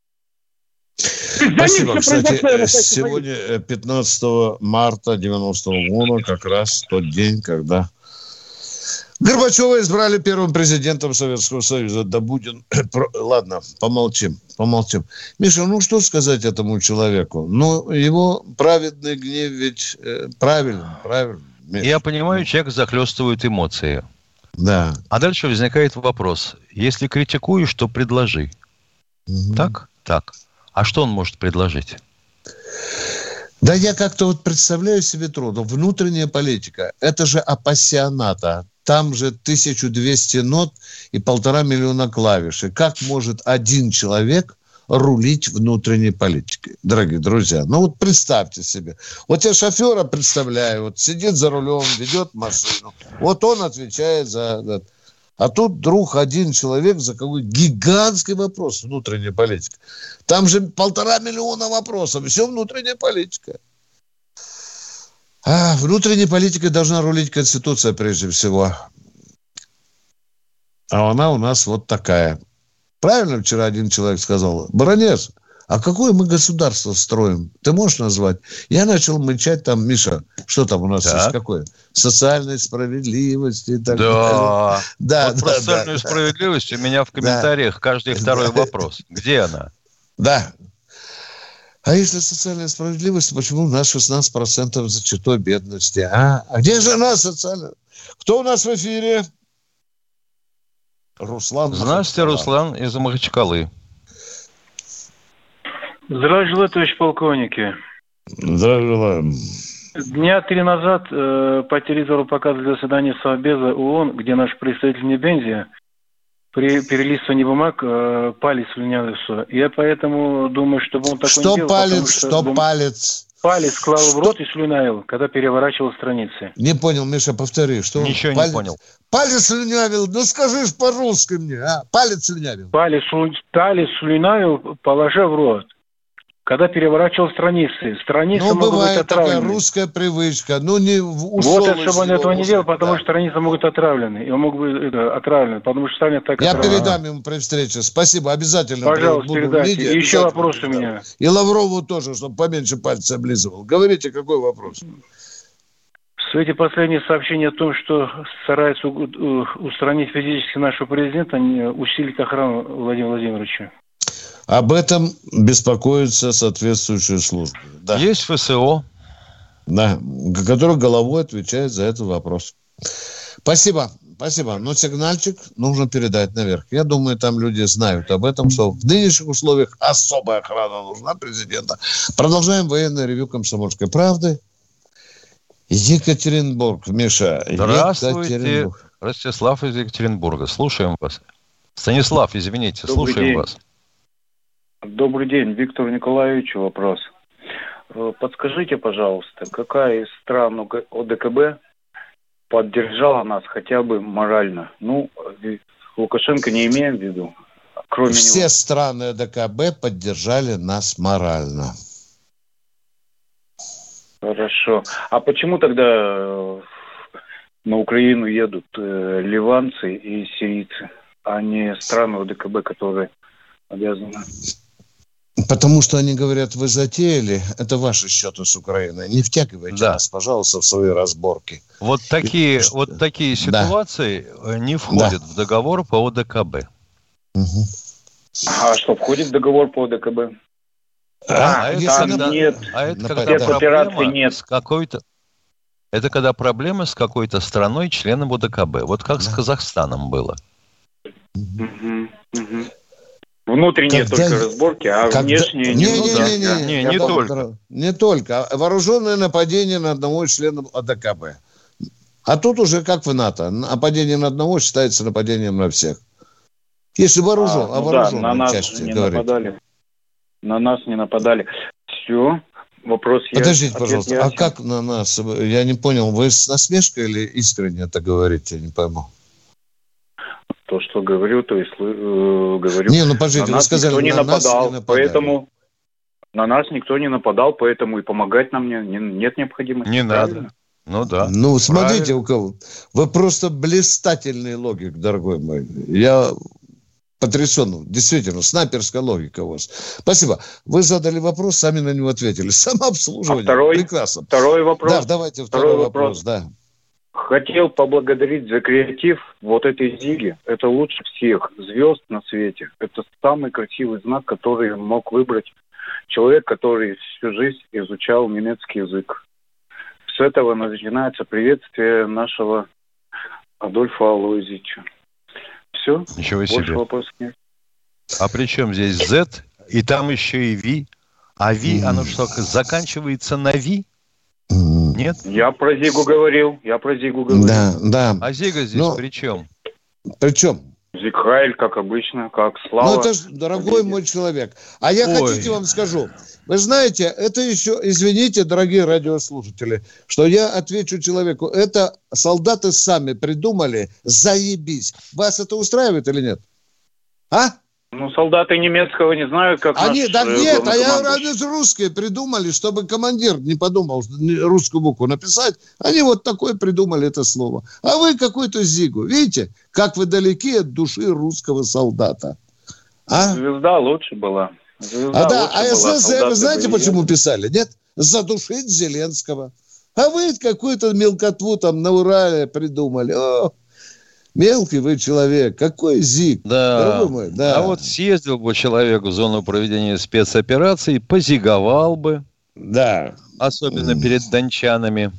Спасибо. Кстати, сегодня 15 э, марта 90 -го года, как раз тот день, когда Горбачева избрали первым президентом Советского Союза. Да Будин... Ладно, помолчим, помолчим. Миша, ну что сказать этому человеку? Ну, его праведный гнев ведь э, правильно, правильно. Миша. Я понимаю, человек захлестывает эмоции. Да. А дальше возникает вопрос. Если критикуешь, то предложи. Угу. Так? Так. А что он может предложить? Да я как-то вот представляю себе трудно. Внутренняя политика – это же апассионата там же 1200 нот и полтора миллиона клавиш. И как может один человек рулить внутренней политикой, дорогие друзья. Ну вот представьте себе. Вот я шофера представляю, вот сидит за рулем, ведет машину. Вот он отвечает за... А тут вдруг один человек за какой гигантский вопрос внутренней политики. Там же полтора миллиона вопросов, все внутренняя политика. А, внутренней политикой должна рулить Конституция прежде всего. А она у нас вот такая. Правильно вчера один человек сказал, Баронец, а какое мы государство строим? Ты можешь назвать? Я начал мычать там, Миша, что там у нас так. есть какое? Социальной справедливости и так да. далее. Да, вот да, про социальную да, справедливость у меня в комментариях [LAUGHS] да. каждый второй вопрос. Где она? Да, а если социальная справедливость, почему у нас 16% за чертой бедности? А? а где же она социальная? Кто у нас в эфире? Руслан. Здравствуйте, Руслан из Махачкалы. Желаю, товарищ полковники. Здравия желаю. Дня три назад э, по телевизору показывали заседание Совбеза ООН, где наш представитель Небензия при перелистывании бумаг э, палец слюнялся. Я поэтому думаю, чтобы он такой что не делал. Палец, что бум... палец? Палец клал в рот и слюнявил, когда переворачивал страницы. Не понял, Миша, повтори. Что Ничего палец... не понял. Палец слюнявил, ну скажи ж по-русски мне, а? Палец слюнявил. Палец, палец слюнявил, положа в рот когда переворачивал страницы. Страницы ну, могут бывает быть отравлены. такая русская привычка. Ну, не Вот, это, чтобы он этого не делал, потому да. что страницы могут отравлены. И он мог быть это, отравлен, потому что станет так Я отравлен. передам ему при встрече. Спасибо, обязательно. Пожалуйста, передайте. Виде, и еще вопрос у меня. И Лаврову тоже, чтобы поменьше пальцы облизывал. Говорите, какой вопрос? В свете последних сообщений о том, что стараются устранить физически нашего президента, усилить охрану Владимира Владимировича. Об этом беспокоятся соответствующие службы. Да. Есть ФСО. Да, который головой отвечает за этот вопрос. Спасибо. Спасибо. Но сигнальчик нужно передать наверх. Я думаю, там люди знают об этом, что в нынешних условиях особая охрана нужна президента. Продолжаем военное ревю «Комсомольской правды». Екатеринбург. Миша. Здравствуйте. Екатеринбург. Ростислав из Екатеринбурга. Слушаем вас. Станислав, извините, Добрый слушаем день. вас. Добрый день, Виктор Николаевич, вопрос. Э, подскажите, пожалуйста, какая из стран ОДКБ поддержала нас хотя бы морально? Ну, Лукашенко не имеем в виду. Кроме Все него. страны ОДКБ поддержали нас морально. Хорошо. А почему тогда э, на Украину едут э, ливанцы и сирийцы, а не страны ОДКБ, которые обязаны? Потому что они говорят, вы затеяли, это ваши счеты с Украиной. Не втягивайте да. нас, пожалуйста, в свои разборки. Вот такие, И, вот такие ситуации да. не входят да. в договор по ОДКБ. Угу. А что, входит в договор по ОДКБ? А, а, это когда, нет, а это когда проблема нет. с какой-то это когда проблема с какой-то страной, членом ОДКБ. Вот как да. с Казахстаном было. Угу, угу. Внутренние Когда... только разборки, а Когда... внешние не, не, не, не, не, не, не, не только. Не только. Вооруженное нападение на одного из членов АДКБ. А тут уже как в НАТО. Нападение на одного считается нападением на всех. Если вооружен, а, ну вооруженной да, на нас части не говорить. нападали. На нас не нападали. Все. Вопрос Подождите, я, пожалуйста, а как на нас? Я не понял, вы с насмешкой или искренне это говорите? Я не пойму то, что говорю, то есть э, говорю. Не, ну пожалуйста, вы сказали, никто не на нападал, не поэтому на нас никто не нападал, поэтому и помогать нам не, не, нет необходимости. Не правильно? надо. Ну да. Ну, смотрите, Правильно. у кого. Вы просто блистательный логик, дорогой мой. Я потрясен. Действительно, снайперская логика у вас. Спасибо. Вы задали вопрос, сами на него ответили. [LAUGHS] Самообслуживание. А второй, Прекрасно. Второй вопрос. Да, давайте второй, второй вопрос. вопрос. Да. Хотел поблагодарить за креатив вот этой Зиги. Это лучше всех звезд на свете. Это самый красивый знак, который мог выбрать человек, который всю жизнь изучал немецкий язык. С этого начинается приветствие нашего Адольфа Алоизича. Все. Ничего себе. Больше вопросов нет. А при чем здесь Z? И там еще и V. А V, оно что, заканчивается на V? Нет? Я про Зигу говорил. Я про Зигу говорил. Да, да. А Зига здесь Но... при чем? При чем? Зигхайль, как обычно, как Слава. Ну, это ж, дорогой мой человек. А я, Ой. хотите, вам скажу. Вы знаете, это еще, извините, дорогие радиослушатели, что я отвечу человеку. Это солдаты сами придумали, заебись. Вас это устраивает или нет? А? Ну, солдаты немецкого не знают, как Они, наш, да э, нет, а я они же русские придумали, чтобы командир не подумал русскую букву написать. Они вот такое придумали это слово. А вы какой-то зигу. Видите, как вы далеки от души русского солдата. А? Звезда лучше была. Звезда а да, а СССР, вы знаете, были. почему писали? Нет? Задушить Зеленского. А вы какую-то мелкотву там на Урале придумали. О, Мелкий вы человек, какой зиг, да. мой. Да. А вот съездил бы человек в зону проведения спецопераций, позиговал бы. Да. Особенно перед дончанами.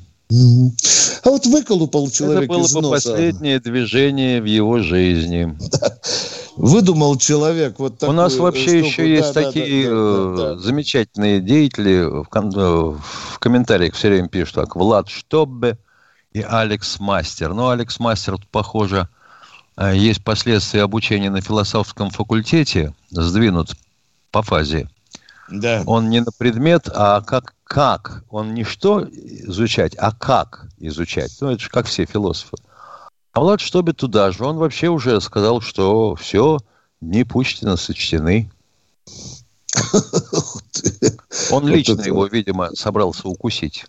А вот выколупал человек Это было бы носа. последнее движение в его жизни. [LAUGHS] выдумал человек вот такую У нас вообще штуку. еще есть да, такие да, да, да, да. замечательные деятели в, ком- э, в комментариях все время пишут так. Влад Штоббе и Алекс Мастер. Ну, Алекс Мастер, похоже, э, есть последствия обучения на философском факультете, сдвинут по фазе. Да. Он не на предмет, а как, как. Он не что изучать, а как изучать. Ну, это же как все философы. А Влад Штобе туда же. Он вообще уже сказал, что все, дни Путина сочтены. [LAUGHS] Он лично его, видимо, собрался укусить.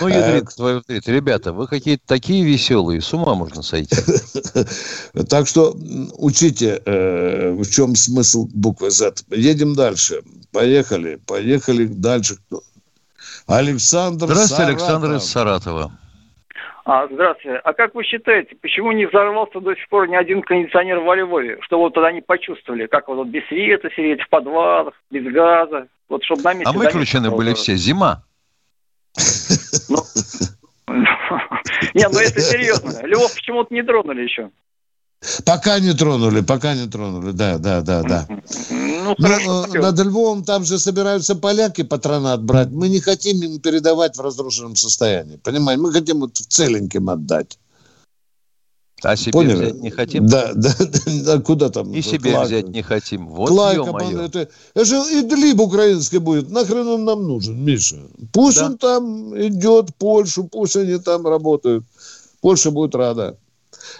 Ну, ядрит э, твою Ребята, вы какие-то такие веселые, с ума можно сойти. [LAUGHS] Так что учите, э, в чем смысл буквы Z. Едем дальше. Поехали, поехали дальше. Александр Здравствуйте, Александр из Саратова. А, здравствуйте. А как вы считаете, почему не взорвался до сих пор ни один кондиционер во Львове? Что вот тогда не почувствовали, как вот без света сидеть в подвалах, без газа? Вот чтобы на месте... А выключены были все. Зима. Ну, не, ну это серьезно. Львов почему-то не тронули еще. Пока не тронули, пока не тронули, да, да, да, да. Ну, Но, э, над Львовом там же собираются поляки патронат брать. Мы не хотим им передавать в разрушенном состоянии, понимаете? Мы хотим вот целеньким отдать. А себе Поняли? взять не хотим? [LAUGHS] Да, да, да, куда там? И себе Клайка. взять не хотим. Вот Клайка, это, это же Идлиб украинский будет. Нахрен он нам нужен, Миша? Пусть да. он там идет Польшу, пусть они там работают. Польша будет рада.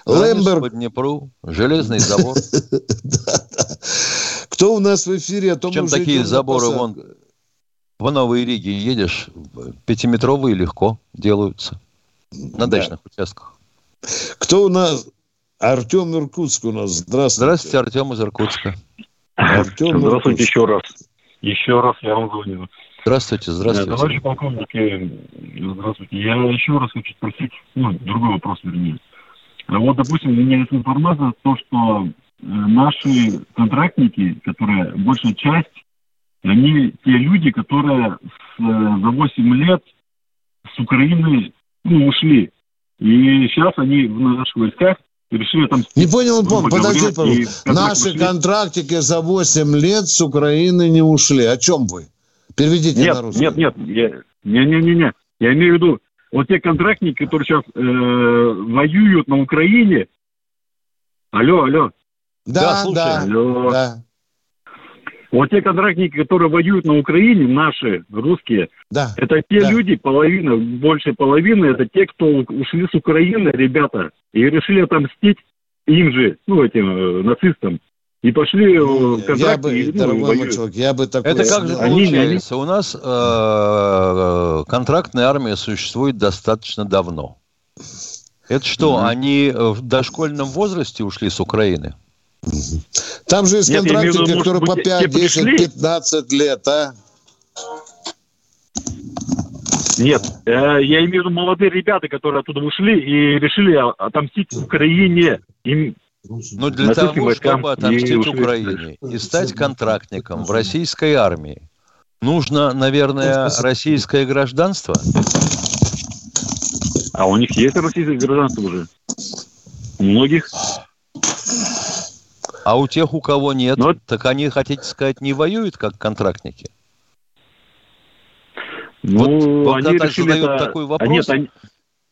Лемберг. По Днепру, железный забор. [LAUGHS] Кто у нас в эфире? Чем такие заборы вон в Новой Риге едешь, пятиметровые легко делаются на дачных участках. Кто у нас? Артем Иркутск у нас. Здравствуйте. Здравствуйте, Артем из Иркутска. Артем здравствуйте Иркутск. еще раз. Еще раз я вам звоню. Здравствуйте, здравствуйте. Товарищи полковники, здравствуйте. Я еще раз хочу спросить, ну, другой вопрос, вернее. А вот, допустим, у меня есть информация, то, что э, наши контрактники, которые большая часть, они те люди, которые с, э, за 8 лет с Украины ну, ушли. И сейчас они в наших войсках решили там... Не понял, Пом, подожди, пожалуйста. Наши ушли. контрактики за 8 лет с Украины не ушли. О чем вы? Переведите нет, на русский. Нет, нет, я, не, не, не, не. Я имею в виду, вот те контрактники, которые сейчас э, воюют на Украине. Алло, алло. Да, да, алло. да. Вот те контрактники, которые воюют на Украине, наши, русские, да, это те да. люди, половина, больше половины, это те, кто ушли с Украины, ребята, и решили отомстить им же, ну, этим э, нацистам. И пошли ну, я бы, ну, дорогой мой человек, я бы такой... Это как же получается? Они... У нас э, контрактная армия существует достаточно давно. Это что, mm-hmm. они в дошкольном возрасте ушли с Украины? Там же есть Нет, контрактики, виду, которые быть, по 5, 10, пришли? 15 лет, а? Нет, э, я имею в виду молодые ребята, которые оттуда ушли и решили отомстить Украине. Им ну, для того, чтобы отомстить Украине и стать контрактником в российской армии, нужно, наверное, российское гражданство? А у них есть российское гражданство уже? У многих? А у тех, у кого нет, Но... так они, хотите сказать, не воюют как контрактники? Ну, вот, они вот решили задают это... такой вопрос. А нет, они...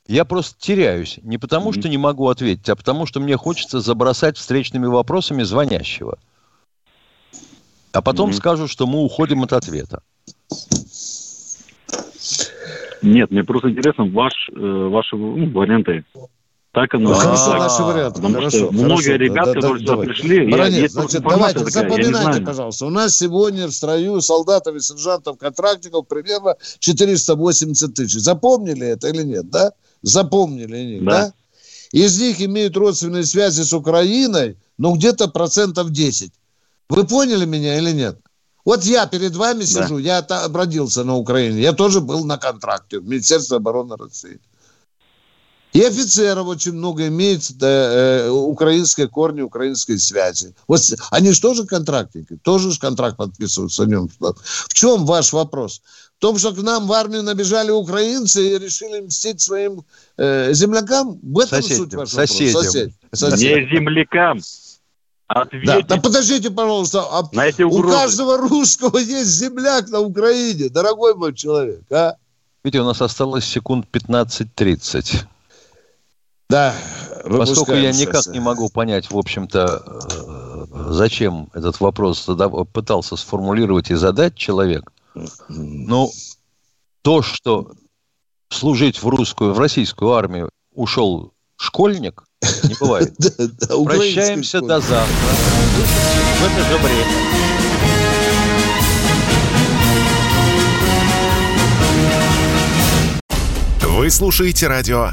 Я просто теряюсь. Не потому, mm-hmm. что не могу ответить, а потому, что мне хочется забросать встречными вопросами звонящего. А потом mm-hmm. скажу, что мы уходим от ответа. Нет, мне просто интересно ваш, э, ваши ну, варианты. Так оно. Хорошо, так. наши варианты. Потому хорошо, что хорошо. много ребят, да, которые да, сюда пришли. Баранец, я, значит, давайте, такая, запоминайте, пожалуйста. У нас сегодня в строю солдатов и сержантов, контрактников примерно 480 тысяч. Запомнили это или нет, да? Запомнили они, да. да? Из них имеют родственные связи с Украиной, ну, где-то процентов 10. Вы поняли меня или нет? Вот я перед вами да. сижу, я родился на Украине, я тоже был на контракте в Министерстве обороны России. И офицеров очень много имеет э, украинской корни, украинской связи. Вот они же тоже контрактники, тоже же контракт подписывают с нем. В чем ваш вопрос? В том, что к нам в армию набежали украинцы и решили мстить своим э, землякам? В этом соседям, суть вашего соседям. вопроса? Сосед, сосед. Не землякам. Ответить да, да подождите, пожалуйста, а на эти у каждого русского есть земляк на Украине, дорогой мой человек, а? Видите, у нас осталось секунд 15-30. Да, Поскольку я никак не могу понять, в общем-то, э, зачем этот вопрос пытался сформулировать и задать человек, ну, то, что служить в русскую, в российскую армию ушел школьник, не бывает. [LAUGHS] Прощаемся до завтра. В это же время. Вы слушаете радио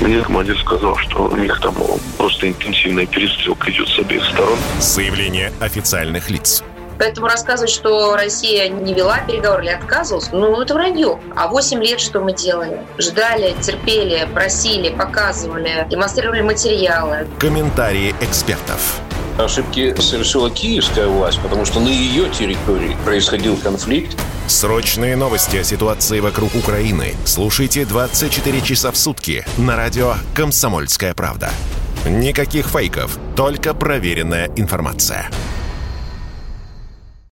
Мне командир сказал, что у них там просто интенсивная перестрелка идет с обеих сторон. Заявление официальных лиц. Поэтому рассказывать, что Россия не вела переговоры или отказывалась, ну, это вранье. А 8 лет что мы делали? Ждали, терпели, просили, показывали, демонстрировали материалы. Комментарии экспертов. Ошибки совершила киевская власть, потому что на ее территории происходил конфликт. Срочные новости о ситуации вокруг Украины слушайте 24 часа в сутки на радио «Комсомольская правда». Никаких фейков, только проверенная информация.